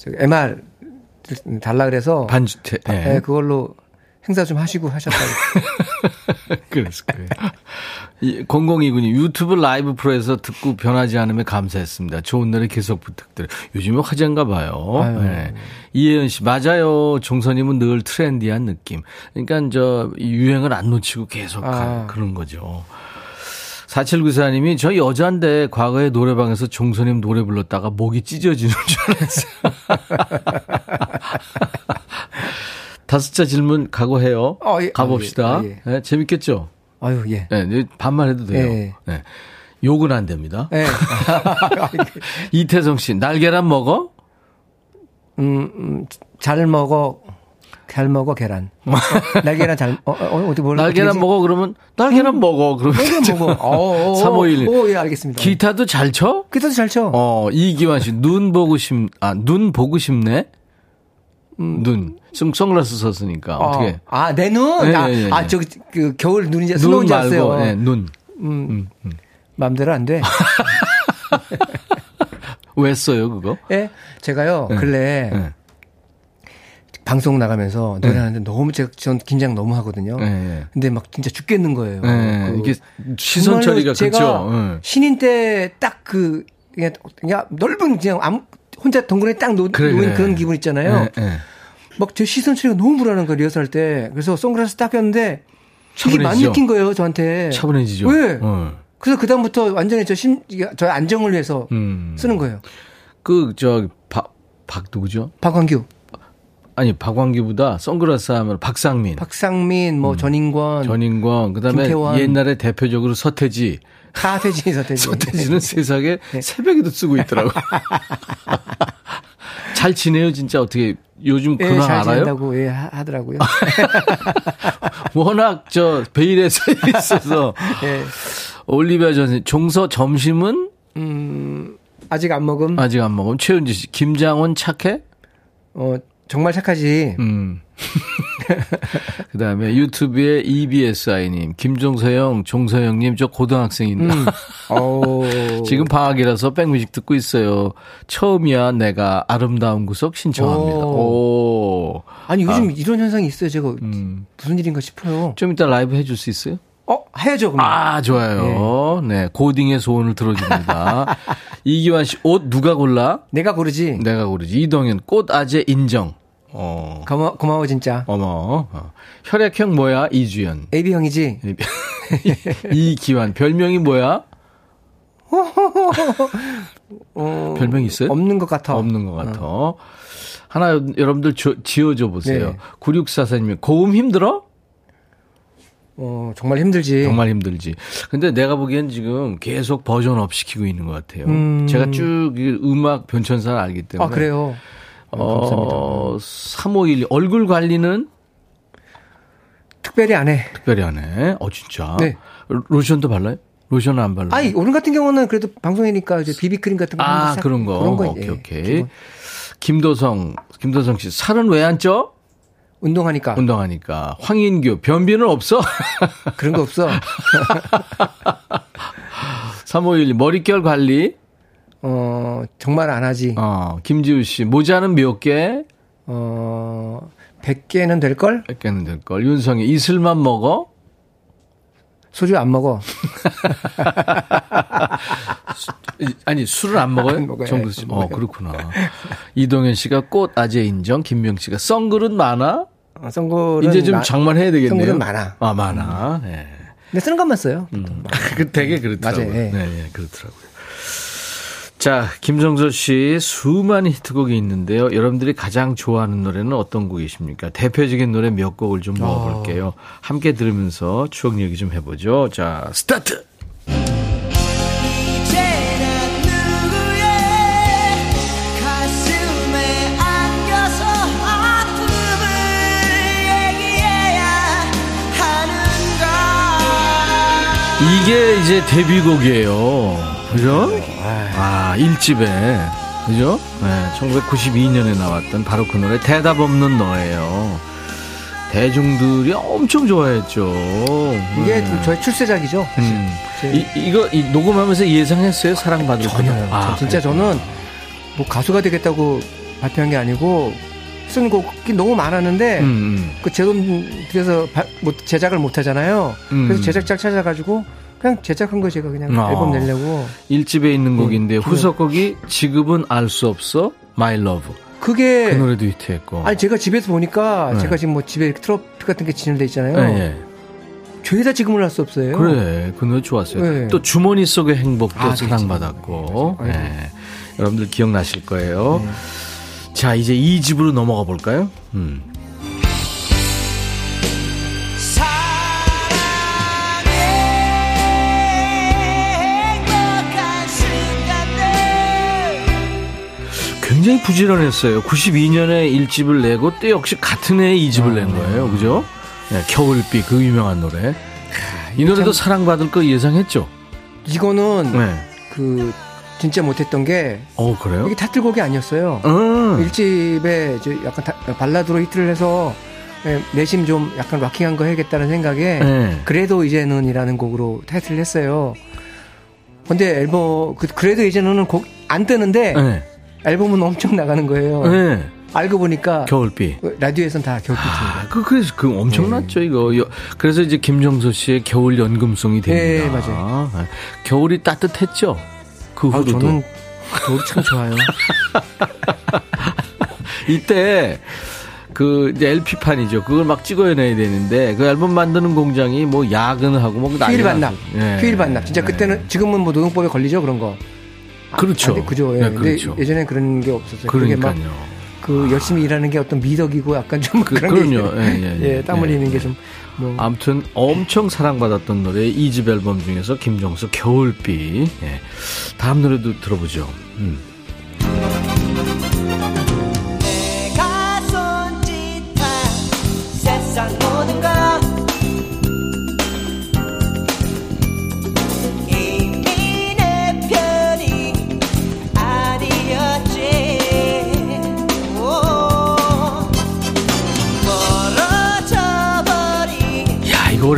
MR 달라 그래서 반주태. 예. 예, 그걸로 행사 좀 하시고 하셨다고. 그랬을 거예요. 이 0029님 유튜브 라이브 프로에서 듣고 변하지 않으면 감사했습니다. 좋은 노래 계속 부탁드려요. 요즘에 화제인가 봐요. 아유. 네. 이혜연 씨 맞아요. 종선님은 늘 트렌디한 느낌. 그러니까 저 유행을 안 놓치고 계속 아. 가 그런 거죠. 4794님이 저 여잔데 과거에 노래방에서 종선님 노래 불렀다가 목이 찢어지는 줄 알았어요. 다섯째 질문 각오해요. 어, 예. 가봅시다. 아, 예. 아, 예. 네, 재밌겠죠? 아유 예. 네, 이제 반말 해도 돼요. 예. 네. 욕은 안 됩니다. 예. 이태성 씨, 날계란 먹어? 음, 음, 잘 먹어. 잘 먹어 계란. 어, 날계란 잘 어, 어, 어디 뭘 날계란 먹어 그러면 날계란 먹어 그러면 날계란 먹어. 어, 어, 3511. 오, 예, 알겠습니다. 기타도 잘 쳐? 기타도 잘 쳐. 어, 이기환 씨, 눈 보고 싶, 아, 눈 보고 싶네? 눈. 선- 선글라스 썼으니까, 어 떻게. 아, 아, 내 눈? 예, 아, 예, 예. 아, 저기, 그, 겨울 눈이지, 눈 스노우인지 말고, 알았어요. 예, 눈. 음, 마음대로 안 돼. 왜 써요, 그거? 예? 제가요, 근래 예. 방송 나가면서 노래하는데 너무 제가 전 긴장 너무 하거든요. 근데 막 진짜 죽겠는 거예요. 예, 그 이게 시선 처리가 그렇죠. 예. 신인 때 딱 그, 그냥, 그냥 넓은 그냥 아무, 혼자 동굴에 딱 놓, 그래, 놓인 그래. 그런 기분 있잖아요. 예, 예. 막제 시선 처리가 너무 불안한 거예요, 리허설 때. 그래서 선글라스 딱 꼈는데 이게 많이 차분해지죠? 느낀 거예요, 저한테. 차분해지죠. 왜? 어. 그래서 그다음부터 완전히 저 심, 저의 안정을 위해서 음. 쓰는 거예요. 그, 저, 박, 박 누구죠? 박광규, 아니, 박광기보다 선글라스 하면 박상민. 박상민, 뭐 전인권, 음. 전인권, 그 다음에 김태원. 옛날에 대표적으로 서태지. 사태지, 서태지. 서태지는 세상에 새벽에도 쓰고 있더라고. 잘 지내요, 진짜 어떻게. 요즘 예, 근황 잘 알아요? 지낸다고 예, 하- 하더라고요. 워낙 저 베일에 서 있어서. 예. 올리비아 전선 종서 점심은 음, 아직 안 먹음. 아직 안 먹음. 최은지 씨, 김장원 착해? 어, 정말 착하지. 음. 그 다음에 유튜브에 EBSI님, 김종서영, 종서영님, 저 고등학생인데. 음. 어. 지금 방학이라서 백뮤직 듣고 있어요. 처음이야 내가 아름다운 구석 신청합니다. 오. 아니 요즘 이런 현상이 있어요. 제가 음. 무슨 일인가 싶어요. 좀 이따 라이브 해줄 수 있어요? 어, 해야죠. 그럼. 아, 좋아요. 네. 고딩의 소원을 들어줍니다. 이기환 씨, 옷 누가 골라? 내가 고르지. 내가 고르지. 이동현, 꽃 아재 인정. 어. 고마, 고마워 진짜. 어머. 어. 혈액형 뭐야? 이주연. AB 형이지. 이기환, 별명이 뭐야? 어, 별명 있어요? 없는 것 같아. 없는 것 같아. 하나 여러분들 저- 지어줘 보세요. 네. 9644님이 고음 힘들어? 어, 정말 힘들지. 정말 힘들지. 근데 내가 보기엔 지금 계속 버전업 시키고 있는 것 같아요. 음. 제가 쭉이 음악 변천사를 알기 때문에. 아, 그래요. 어, 감사합니다. 어, 3512 얼굴 관리는 특별히 안 해. 특별히 안 해. 어, 진짜. 네. 로- 로션도 발라요? 로션은 안 발라요? 아니, 오늘 같은 경우는 그래도 방송이니까 이제 비비크림 같은 거. 아, 그런 거. 그런 거 오케이, 예, 오케이. 기본. 김도성, 김도성 씨, 살은 왜 안 쪄? 운동하니까. 운동하니까. 황인규, 변비는 없어? 그런 거 없어. 3512 머릿결 관리. 어, 정말 안 하지. 어, 김지우 씨 모자는 몇 개? 어, 100개는 될걸? 100개는 될 걸. 윤성이 이슬만 먹어? 소주 안 먹어. 아니 술을 안 먹어요? 안 먹어요. 정수 씨. 안 어. 그렇구나. 이동현 씨가 꽃 아재 인정. 김명 씨가 썬글은 많아? 어, 선글은 이제 좀 마- 장만해야 되겠네요. 선글은 많아. 아 많아. 예. 근데 쓰는 것만 써요. 그 되게 그렇더라고요. 맞아요. 예. 네, 예, 그렇더라고요. 자, 김정서 씨 수많은 히트곡이 있는데요. 여러분들이 가장 좋아하는 노래는 어떤 곡이십니까? 대표적인 노래 몇 곡을 좀 모아볼게요. 함께 들으면서 추억 얘기 좀 해보죠. 자, 스타트! 이게 이제 데뷔곡이에요. 그죠? 아, 1집에. 그죠? 네, 1992년에 나왔던 바로 그 노래 대답 없는 너예요. 대중들이 엄청 좋아했죠. 이게 네. 저의 출세작이죠. 사실. 음. 제- 이, 이거 이 녹음하면서 예상했어요? 사랑받을 전혀요. 거다. 저 진짜 그래요? 저는 뭐 가수가 되겠다고 발표한 게 아니고 쓴 곡이 너무 많았는데 음, 음. 그 제 돈 들여서 바- 못- 제작을 못 하잖아요. 음. 그래서 제작자 찾아가지고 그냥 제작한 거 제가 그냥 아. 앨범 내려고 1집에 있는 곡인데 음, 후속곡이 지금은 알 수 없어 My Love 그게 그 노래도 히트했고 아니 제가 집에서 보니까 네. 제가 지금 뭐 집에 트로피 같은 게 진열돼 있잖아요. 예, 예. 죄다 지금은 알 수 없어요. 그래 그 노래 좋았어요 네. 또 주머니 속의 행복도 아, 사랑받았고 그렇지. 예. 여러분들 기억나실 거예요 네. 자 이제 2집으로 넘어가 볼까요 음. 굉장히 부지런했어요. 92년에 1집을 내고 또 역시 같은 해에 2집을 낸 거예요. 그죠? 네, 겨울비 그 유명한 노래. 이 노래도 사랑받을 거 예상했죠? 이거는 네. 그 진짜 못했던 게 어, 그래요? 이게 타틀곡이 아니었어요. 음. 일집에 이제 약간 다- 발라드로 히트를 해서 예, 내심 좀 약간 락킹한 거 해야겠다는 생각에 네. 그래도 이제는이라는 곡으로 타이틀을 했어요. 근데 앨범 그 그래도 이제는 곡안 뜨는데 네. 앨범은 엄청 나가는 거예요. 네. 알고 보니까 겨울비. 라디오에선 다 겨울비입니다. 아, 그, 그래서 그 엄청났죠, 이거. 여- 그래서 이제 김정수 씨의 겨울 연금송이 됩니다. 네, 맞아요. 네. 겨울이 따뜻했죠? 그 아, 후로도. 저는 겨울이 참 좋아요. 이때 그 이제 LP판이죠. 그걸 막 찍어내야 되는데 그 앨범 만드는 공장이 뭐 야근하고 뭐 휴일 반납. 예. 휴일 반납. 진짜 예. 그때는 지금은 뭐 노동법에 걸리죠 그런 거. 아, 그렇죠. 안 돼, 그죠. 예. 네, 그렇죠. 예전엔 그런 게 없었어요. 그러니까요. 그 열심히 일하는 게 어떤 미덕이고 약간 좀 그, 그런 그럼요. 게 예, 예, 예. 땀 흘리는 예, 게좀 뭐. 아무튼 엄청 사랑받았던 노래 2집 앨범 중에서 김정수 겨울비. 예. 다음 노래도 들어보죠. 음.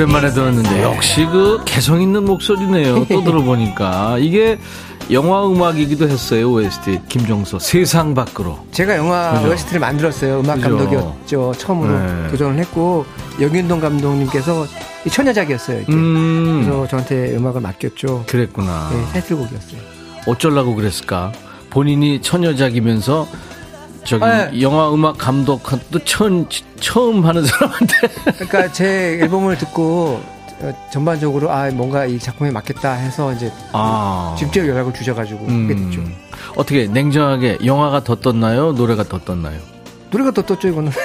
오랜만에 들었는데 역시 그 개성 있는 목소리네요. 또 들어보니까 이게 영화 음악이기도 했어요. OST 김정수 세상 밖으로. 제가 영화 그죠. OST를 만들었어요. 음악 그죠. 감독이었죠. 처음으로 네. 도전을 했고 여균동 감독님께서. 이게. 음, 그래서 저한테 음악을 맡겼죠. 그랬구나. 네, 타이틀곡이었어요. 어쩌려고 그랬을까? 본인이 처녀작이면서 저기 네. 영화 음악 감독도 처음 처음 하는 사람한테 그러니까 제 앨범을 듣고 어, 전반적으로 아 뭔가 이 작품에 맞겠다 해서 이제 아 직접 연락을 주셔가지고 하게 됐죠. 음, 어떻게 냉정하게 영화가 더 떴나요? 노래가 더 떴나요? 노래가 더 떴죠 이거는.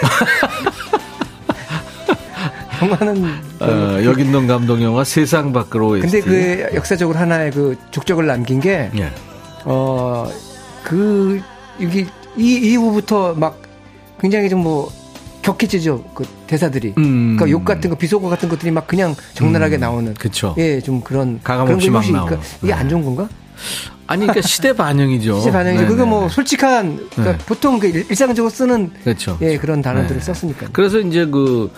영화는 어, 여긴동 감독 영화 세상 밖으로 근데 OST. 그 역사적으로 하나의 그 족적을 남긴 게 예. 어, 그, 이게, 이 이후부터 막 굉장히 좀 뭐, 격해지죠. 그 대사들이. 음. 그러니까 욕 같은 거, 비속어 같은 것들이 막 그냥 적나라하게 음, 나오는. 그쵸. 예, 좀 그런. 가감 없이 거막 혹시 나오는. 그- 이게 네. 안 좋은 건가? 아니 그러니까 시대 반영이죠. 시제 반응이죠. 네, 그거 네, 뭐 네. 솔직한, 그러니까 네. 보통 그 일- 일상적으로 쓰는 그렇죠. 예, 그런 단어들을 네. 썼으니까. 그래서 이제 그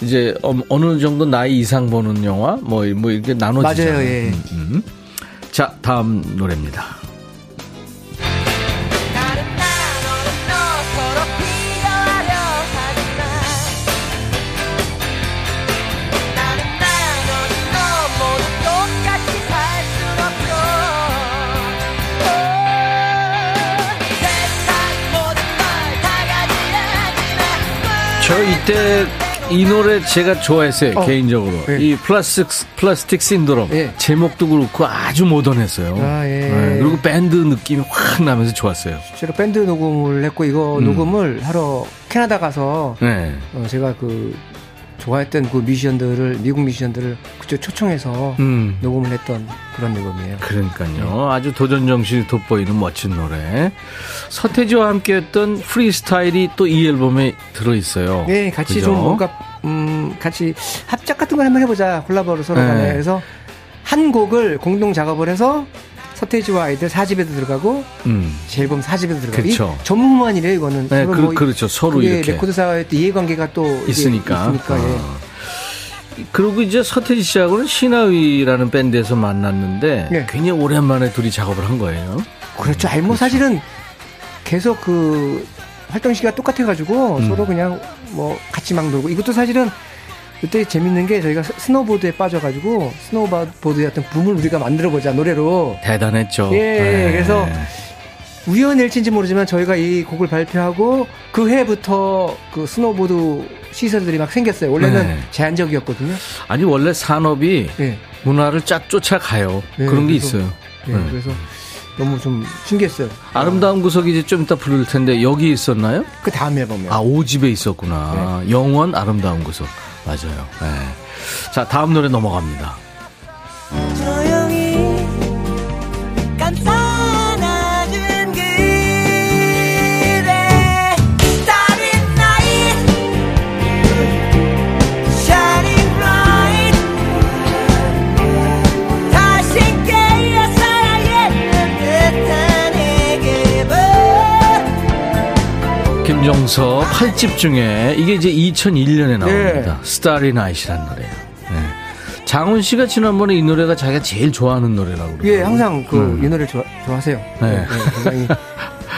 이제 어- 어느 정도 나이 이상 보는 영화 뭐, 뭐 이렇게 나눠지잖아요. 맞아요, 예. 음, 음. 자, 다음 노래입니다. 저 이때 이 노래 제가 좋아했어요 어. 개인적으로 예. 이 플라스틱 플라스틱 신드롬 예. 제목도 그렇고 아주 모던했어요. 아, 예. 네, 그리고 밴드 느낌이 확 나면서 좋았어요. 실제로 밴드 녹음을 했고 이거 음. 녹음을 하러 캐나다 가서 네. 어, 제가 그 좋아했던 그 뮤지션들을 미국 뮤지션들을 그쪽 초청해서 음. 녹음을 했던 그런 앨범이에요. 그러니까요. 아주 도전 정신이 돋보이는 멋진 노래. 서태지와 함께했던 프리스타일이 또 이 앨범에 들어 있어요. 네, 같이 그죠? 좀 뭔가 음 같이 합작 같은 걸 한번 해보자 콜라보로 서로 네. 간에 그래서 한 곡을 공동 작업을 해서 서태지와 아이들 4집에도 들어가고 음. 제 앨범 4집에도 들어가고 그쵸. 이 전무후무한이래요 이거는 네, 그, 그렇죠. 서로 이렇게 레코드사와의 또 이해관계가 또 있으니까. 있으니까 예. 어. 그리고 이제 서태지 씨하고는 신하위라는 밴드에서 만났는데 네. 굉장히 오랜만에 둘이 작업을 한 거예요. 그렇죠. 아니 뭐 사실은 계속 그 활동 시기가 똑같아가지고 음. 서로 그냥 뭐 같이 막 놀고 이것도 사실은 그때 재밌는 게 저희가 스- 스노보드에 빠져가지고 스노보드의 어떤 붐을 우리가 만들어보자 노래로 대단했죠. 예, 네. 그래서 우연일치인지 모르지만 저희가 이 곡을 발표하고 그 해부터 그 스노보드 시설들이 막 생겼어요. 원래는 네. 제한적이었거든요. 아니 원래 산업이 예. 문화를 쫙 쫓아가요. 네, 그런 게 그래서- 있어요. 예, 네. 그래서 너무 좀 신기했어요. 아름다운 구석이 이제 좀 이따 부를 텐데 여기 있었나요? 그 다음 앨범이요. 아, 5집에 있었구나. 영원 아름다운 구석. 맞아요. 네. 자, 다음 노래 넘어갑니다. 조 김종서 8집 중에 이게 이제 2001년에 나옵니다. 네. Starry Night이라는 노래예요. 네. 장훈 씨가 지난번에 이 노래가 자기가 제일 좋아하는 노래라고 예, 항상 그 음. 이 노래 좋아, 좋아 하세요. 네. 네, 굉장히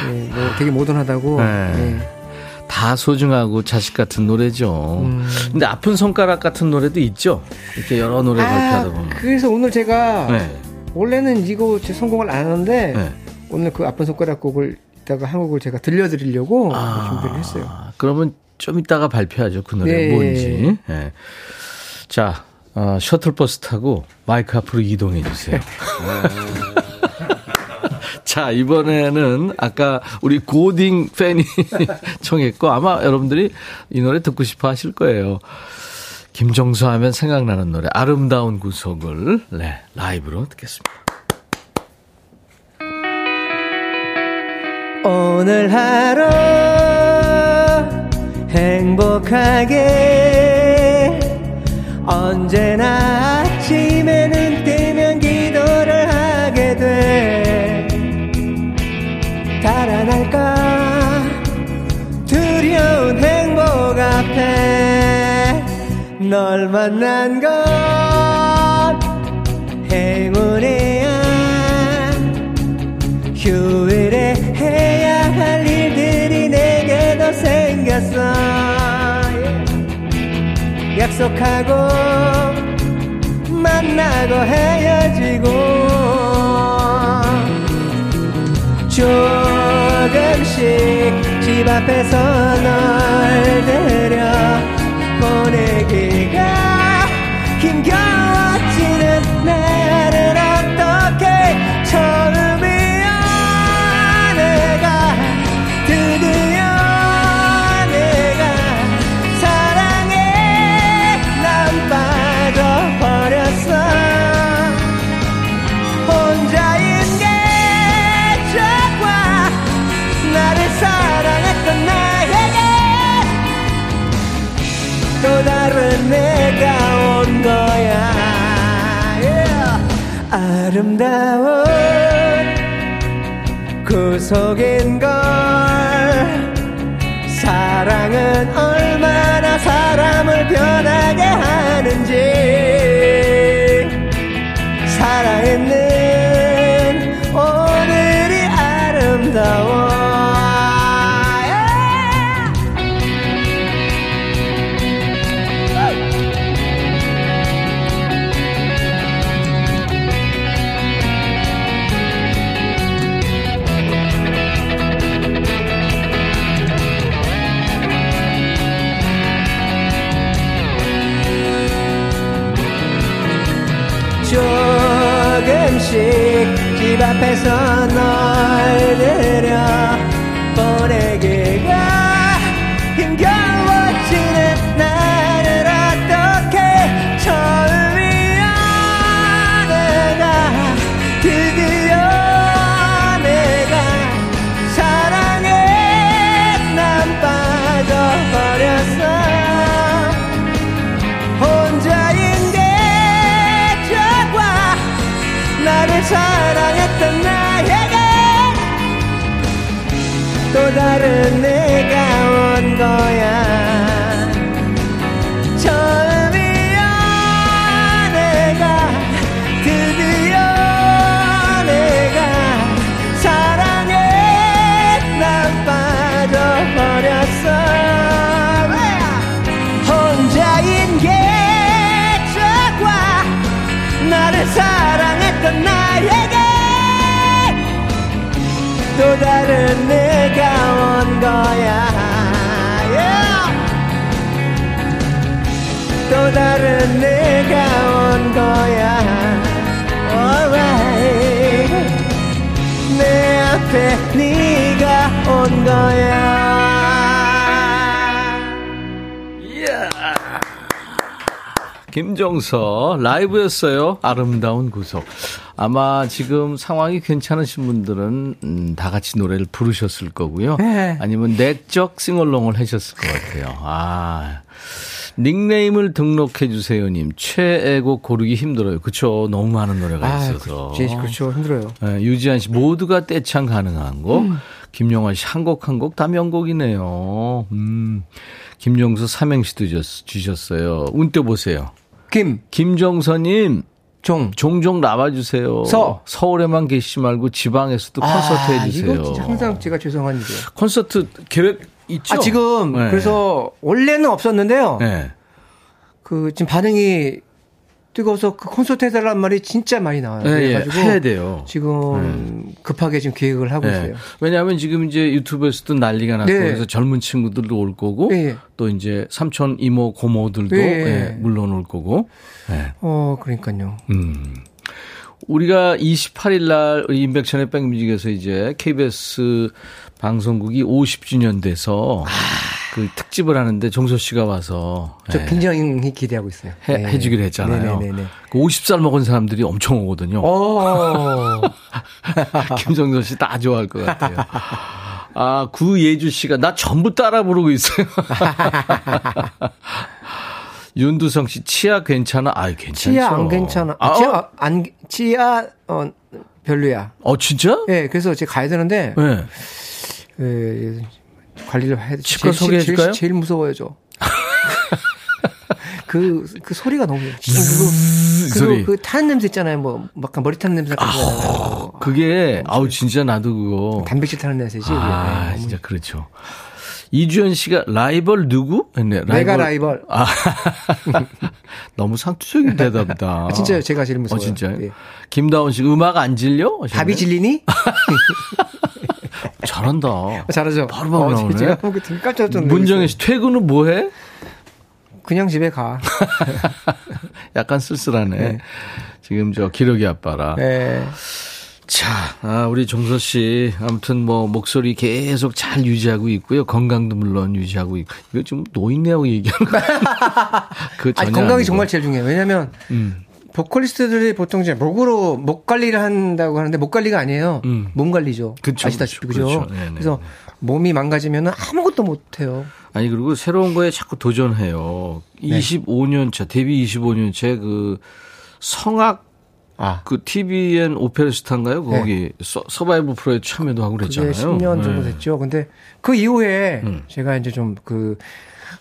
예, 뭐 되게 모던하다고. 네. 예. 다 소중하고 자식 같은 노래죠. 음. 근데 아픈 손가락 같은 노래도 있죠. 이렇게 여러 노래 발표하다 아, 보면. 그래서 오늘 제가 네. 원래는 이거 제 선곡을 안 하는데 네. 오늘 그 아픈 손가락 곡을 이따가 한 곡을 제가 들려드리려고 아. 준비를 했어요. 그러면 좀 이따가 발표하죠. 그 노래 네. 뭔지. 예. 자, 어, 셔틀버스 타고 마이크 앞으로 이동해 주세요. 자, 이번에는 아까 우리 고딩 팬이 청했고 아마 여러분들이 이 노래 듣고 싶어 하실 거예요. 김정수 하면 생각나는 노래 아름다운 구속을 네, 라이브로 듣겠습니다. 오늘 하루 행복하게. 언제나 아침에 눈 뜨면 기도를 하게 돼. 달아날까? 두려운 행복 앞에 널 만난 건 행운이야 휴일 생겼어 약속하고 만나고 헤어지고 조금씩 집 앞에서 널 데려 보내기가 힘겨 아름다운 그 속인 걸. 사랑은 얼마나 사람을 변하 조금 또 다른 내가 온 거야. 처음이야 내가. 드디어 내가 사랑에 난 빠져버렸어. 혼자인 게 좋아 나를 사랑했던 나에게 또 다른 온 거야 yeah. 또 다른 내가 온 거야 alright 내 앞에 네가 온 거야 김정서 라이브였어요. 아름다운 구속. 아마 지금 상황이 괜찮으신 분들은 음, 다 같이 노래를 부르셨을 거고요. 네. 아니면 내적 싱얼롱을 하셨을 것 같아요. 아. 닉네임을 등록해 주세요님. 최애곡 고르기 힘들어요. 그쵸? 너무 많은 노래가 아, 있어서. 그렇지, 그렇죠 힘들어요 네, 유지한 씨 모두가 떼창 가능한 곡. 음. 김용환 씨 한 곡 한 곡 다 명곡이네요. 음. 김정수 삼행시도 주셨- 주셨어요. 운떠 보세요. 김, 김정서님 종. 종종 나와주세요. 서. 서울에만 계시지 말고 지방에서도 콘서트 아, 해주세요. 이거 진짜 항상 제가 죄송한 일이에요. 콘서트 계획 있죠? 아, 지금, 네. 그래서, 원래는 없었는데요. 네. 그, 지금 반응이 뜨거워서 그 콘서트 해달란 말이 진짜 많이 나와요. 네, 예, 그래가지고. 해야 돼요. 지금 급하게 지금 계획을 하고 네. 있어요. 왜냐하면 지금 이제 유튜브에서도 난리가 났고 네. 그래서 젊은 친구들도 올 거고 네. 또 이제 삼촌 이모 고모들도 네. 예, 물론 올 거고. 네. 어, 그러니까요. 음. 우리가 28일 날 우리 인백션의 백뮤직에서 이제 KBS 방송국이 50주년 돼서 그 특집을 하는데 정서 씨가 와서 저 예, 굉장히 기대하고 있어요. 해, 네. 해주기로 했잖아요. 네네네. 그 50살 먹은 사람들이 엄청 오거든요. 어. 김정선 씨 다 좋아할 것 같아요. 아, 구예주 씨가 나 전부 따라 부르고 있어요. 윤두성 씨 치아 괜찮아? 아, 괜찮죠. 치아 안 괜찮아. 아, 아, 어? 치아 안 치아 어 별로야. 어, 진짜? 예, 그래서 제가 가야 되는데 네. 예, 관리를 해야 돼. 치과 소개해 줄까요? 제일 무서워요, 저. 그, 그 소리가 너무. 그리고. 그리고 그 타는 냄새 있잖아요. 뭐, 약간 머리 타는 냄새 같은 거. 그게 아우 진짜 나도 그거. 단백질 타는 냄새지. 그게. 아, 네, 너무- 진짜 그렇죠. 이주연 씨가 라이벌 누구? 네, 내가 라이벌. 아, 너무 상투적인 대답이다. 아, 진짜요. 제가 제일 어, 무서워요. 진짜요? 예. 김다운 씨 음악 안 질려? 하셨네. 답이 질리니? 잘한다. 어, 잘하죠. 바로 바로 나오네. 제가 보고 깜짝. 문정혜 씨 퇴근은 뭐 해? 그냥 집에 가. 약간 쓸쓸하네. 지금 저 기러기 아빠라. 네. 자, 아, 우리 종서 씨 아무튼 뭐 목소리 계속 잘 유지하고 있고요. 건강도 물론 유지하고 있고. 이거 좀 노인네하고 얘기하는 거. 그 아니, 건강이 아니고. 정말 제일 중요해요. 왜냐면, 음. 보컬리스트들이 보통 이제 목으로 목 관리를 한다고 하는데 목 관리가 아니에요. 음. 몸 관리죠. 그쵸, 아시다시피 그쵸, 그죠? 그렇죠. 네네. 그래서 몸이 망가지면 아무것도 못 해요. 아니 그리고 새로운 거에 자꾸 도전해요. 네. 25년 차 데뷔 25년 차 그 성악 아. 그 TVN 오페라스타인가요? 거기 서, 서바이벌 프로에 참여도 하고 네. 그랬잖아요. 10년 정도 네. 됐죠. 근데 그 이후에 음. 제가 이제 좀 그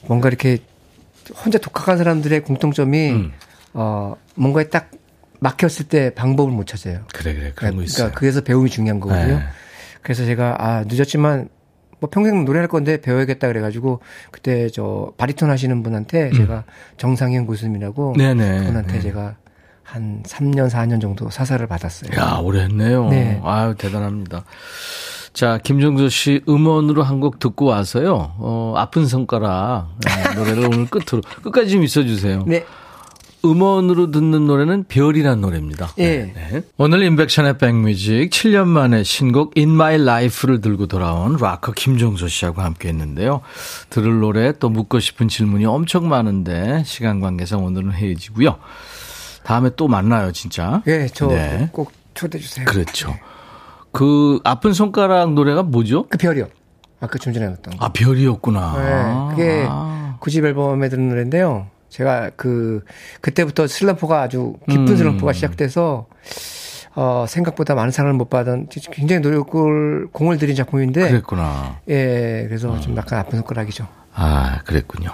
뭔가 이렇게 혼자 독학한 사람들의 공통점이 음. 어 뭔가에 딱 막혔을 때 방법을 못 찾아요. 그래 그래 그런 거 있어요. 그러니까 그래서 배움이 중요한 거거든요. 네. 그래서 제가 아 늦었지만 뭐 평생 노래할 건데 배워야겠다 그래가지고 그때 저 바리톤 하시는 분한테 제가 정상현 교수님이라고 음. 네네. 그분한테 네. 제가 한 3년 4년 정도 사사를 받았어요. 야, 오래 했네요. 네. 아유, 대단합니다. 자, 김정조 씨 음원으로 한 곡 듣고 와서요. 어, 아픈 손가락 네, 노래를 오늘 끝으로 끝까지 좀 있어 주세요. 네. 음원으로 듣는 노래는 별이라는 노래입니다. 예. 네. 오늘 인백션의 백뮤직 7년 만에 신곡 In My Life를 들고 돌아온 락커 김종서 씨하고 함께 했는데요. 들을 노래 또 묻고 싶은 질문이 엄청 많은데 시간 관계상 오늘은 헤어지고요. 다음에 또 만나요, 진짜. 예, 저 네. 꼭 초대해 주세요. 그렇죠. 그 아픈 손가락 노래가 뭐죠? 그 별이요. 아까 좀 전에 했던 거. 아, 별이었구나. 네, 그게 아. 9집 앨범에 들은 노래인데요. 제가 그 그때부터 슬럼프가 아주 깊은 음. 슬럼프가 시작돼서 어 생각보다 많은 사랑을 못 받은 굉장히 노력을 공을 들인 작품인데 그랬구나. 예 그래서 음. 좀 약간 아픈 손가락이죠. 아, 그랬군요.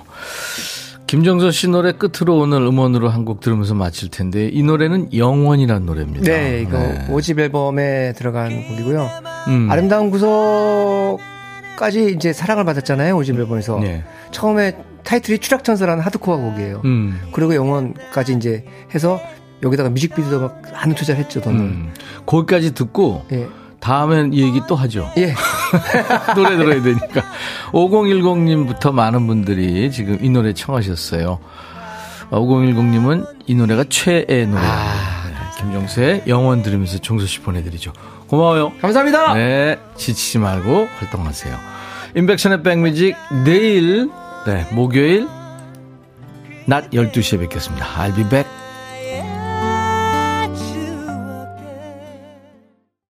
김정서 씨 노래 끝으로 오늘 음원으로 한 곡 들으면서 마칠 텐데 이 노래는 영원이라는 노래입니다. 네 이거 네. 5집 앨범에 들어간 곡이고요. 음. 아름다운 구석까지 이제 사랑을 받았잖아요 5집 앨범에서 네. 처음에 타이틀이 추락천사라는 하드코어 곡이에요. 음. 그리고 영원까지 이제 해서 여기다가 뮤직비디오도 막 많은 투자를 했죠 돈을. 음. 거기까지 듣고 예. 다음엔 이 얘기 또 하죠. 예. 노래 들어야 되니까. 5010님부터 많은 분들이 지금 이 노래 청하셨어요. 5010님은 이 노래가 최애 노래. 아, 네, 김정수의 영원 들으면서 종서 씨 보내드리죠. 고마워요. 감사합니다. 네, 지치지 말고 활동하세요. 인백션의 백뮤직 내일, 네, 목요일 낮 12시에 뵙겠습니다. I'll be back.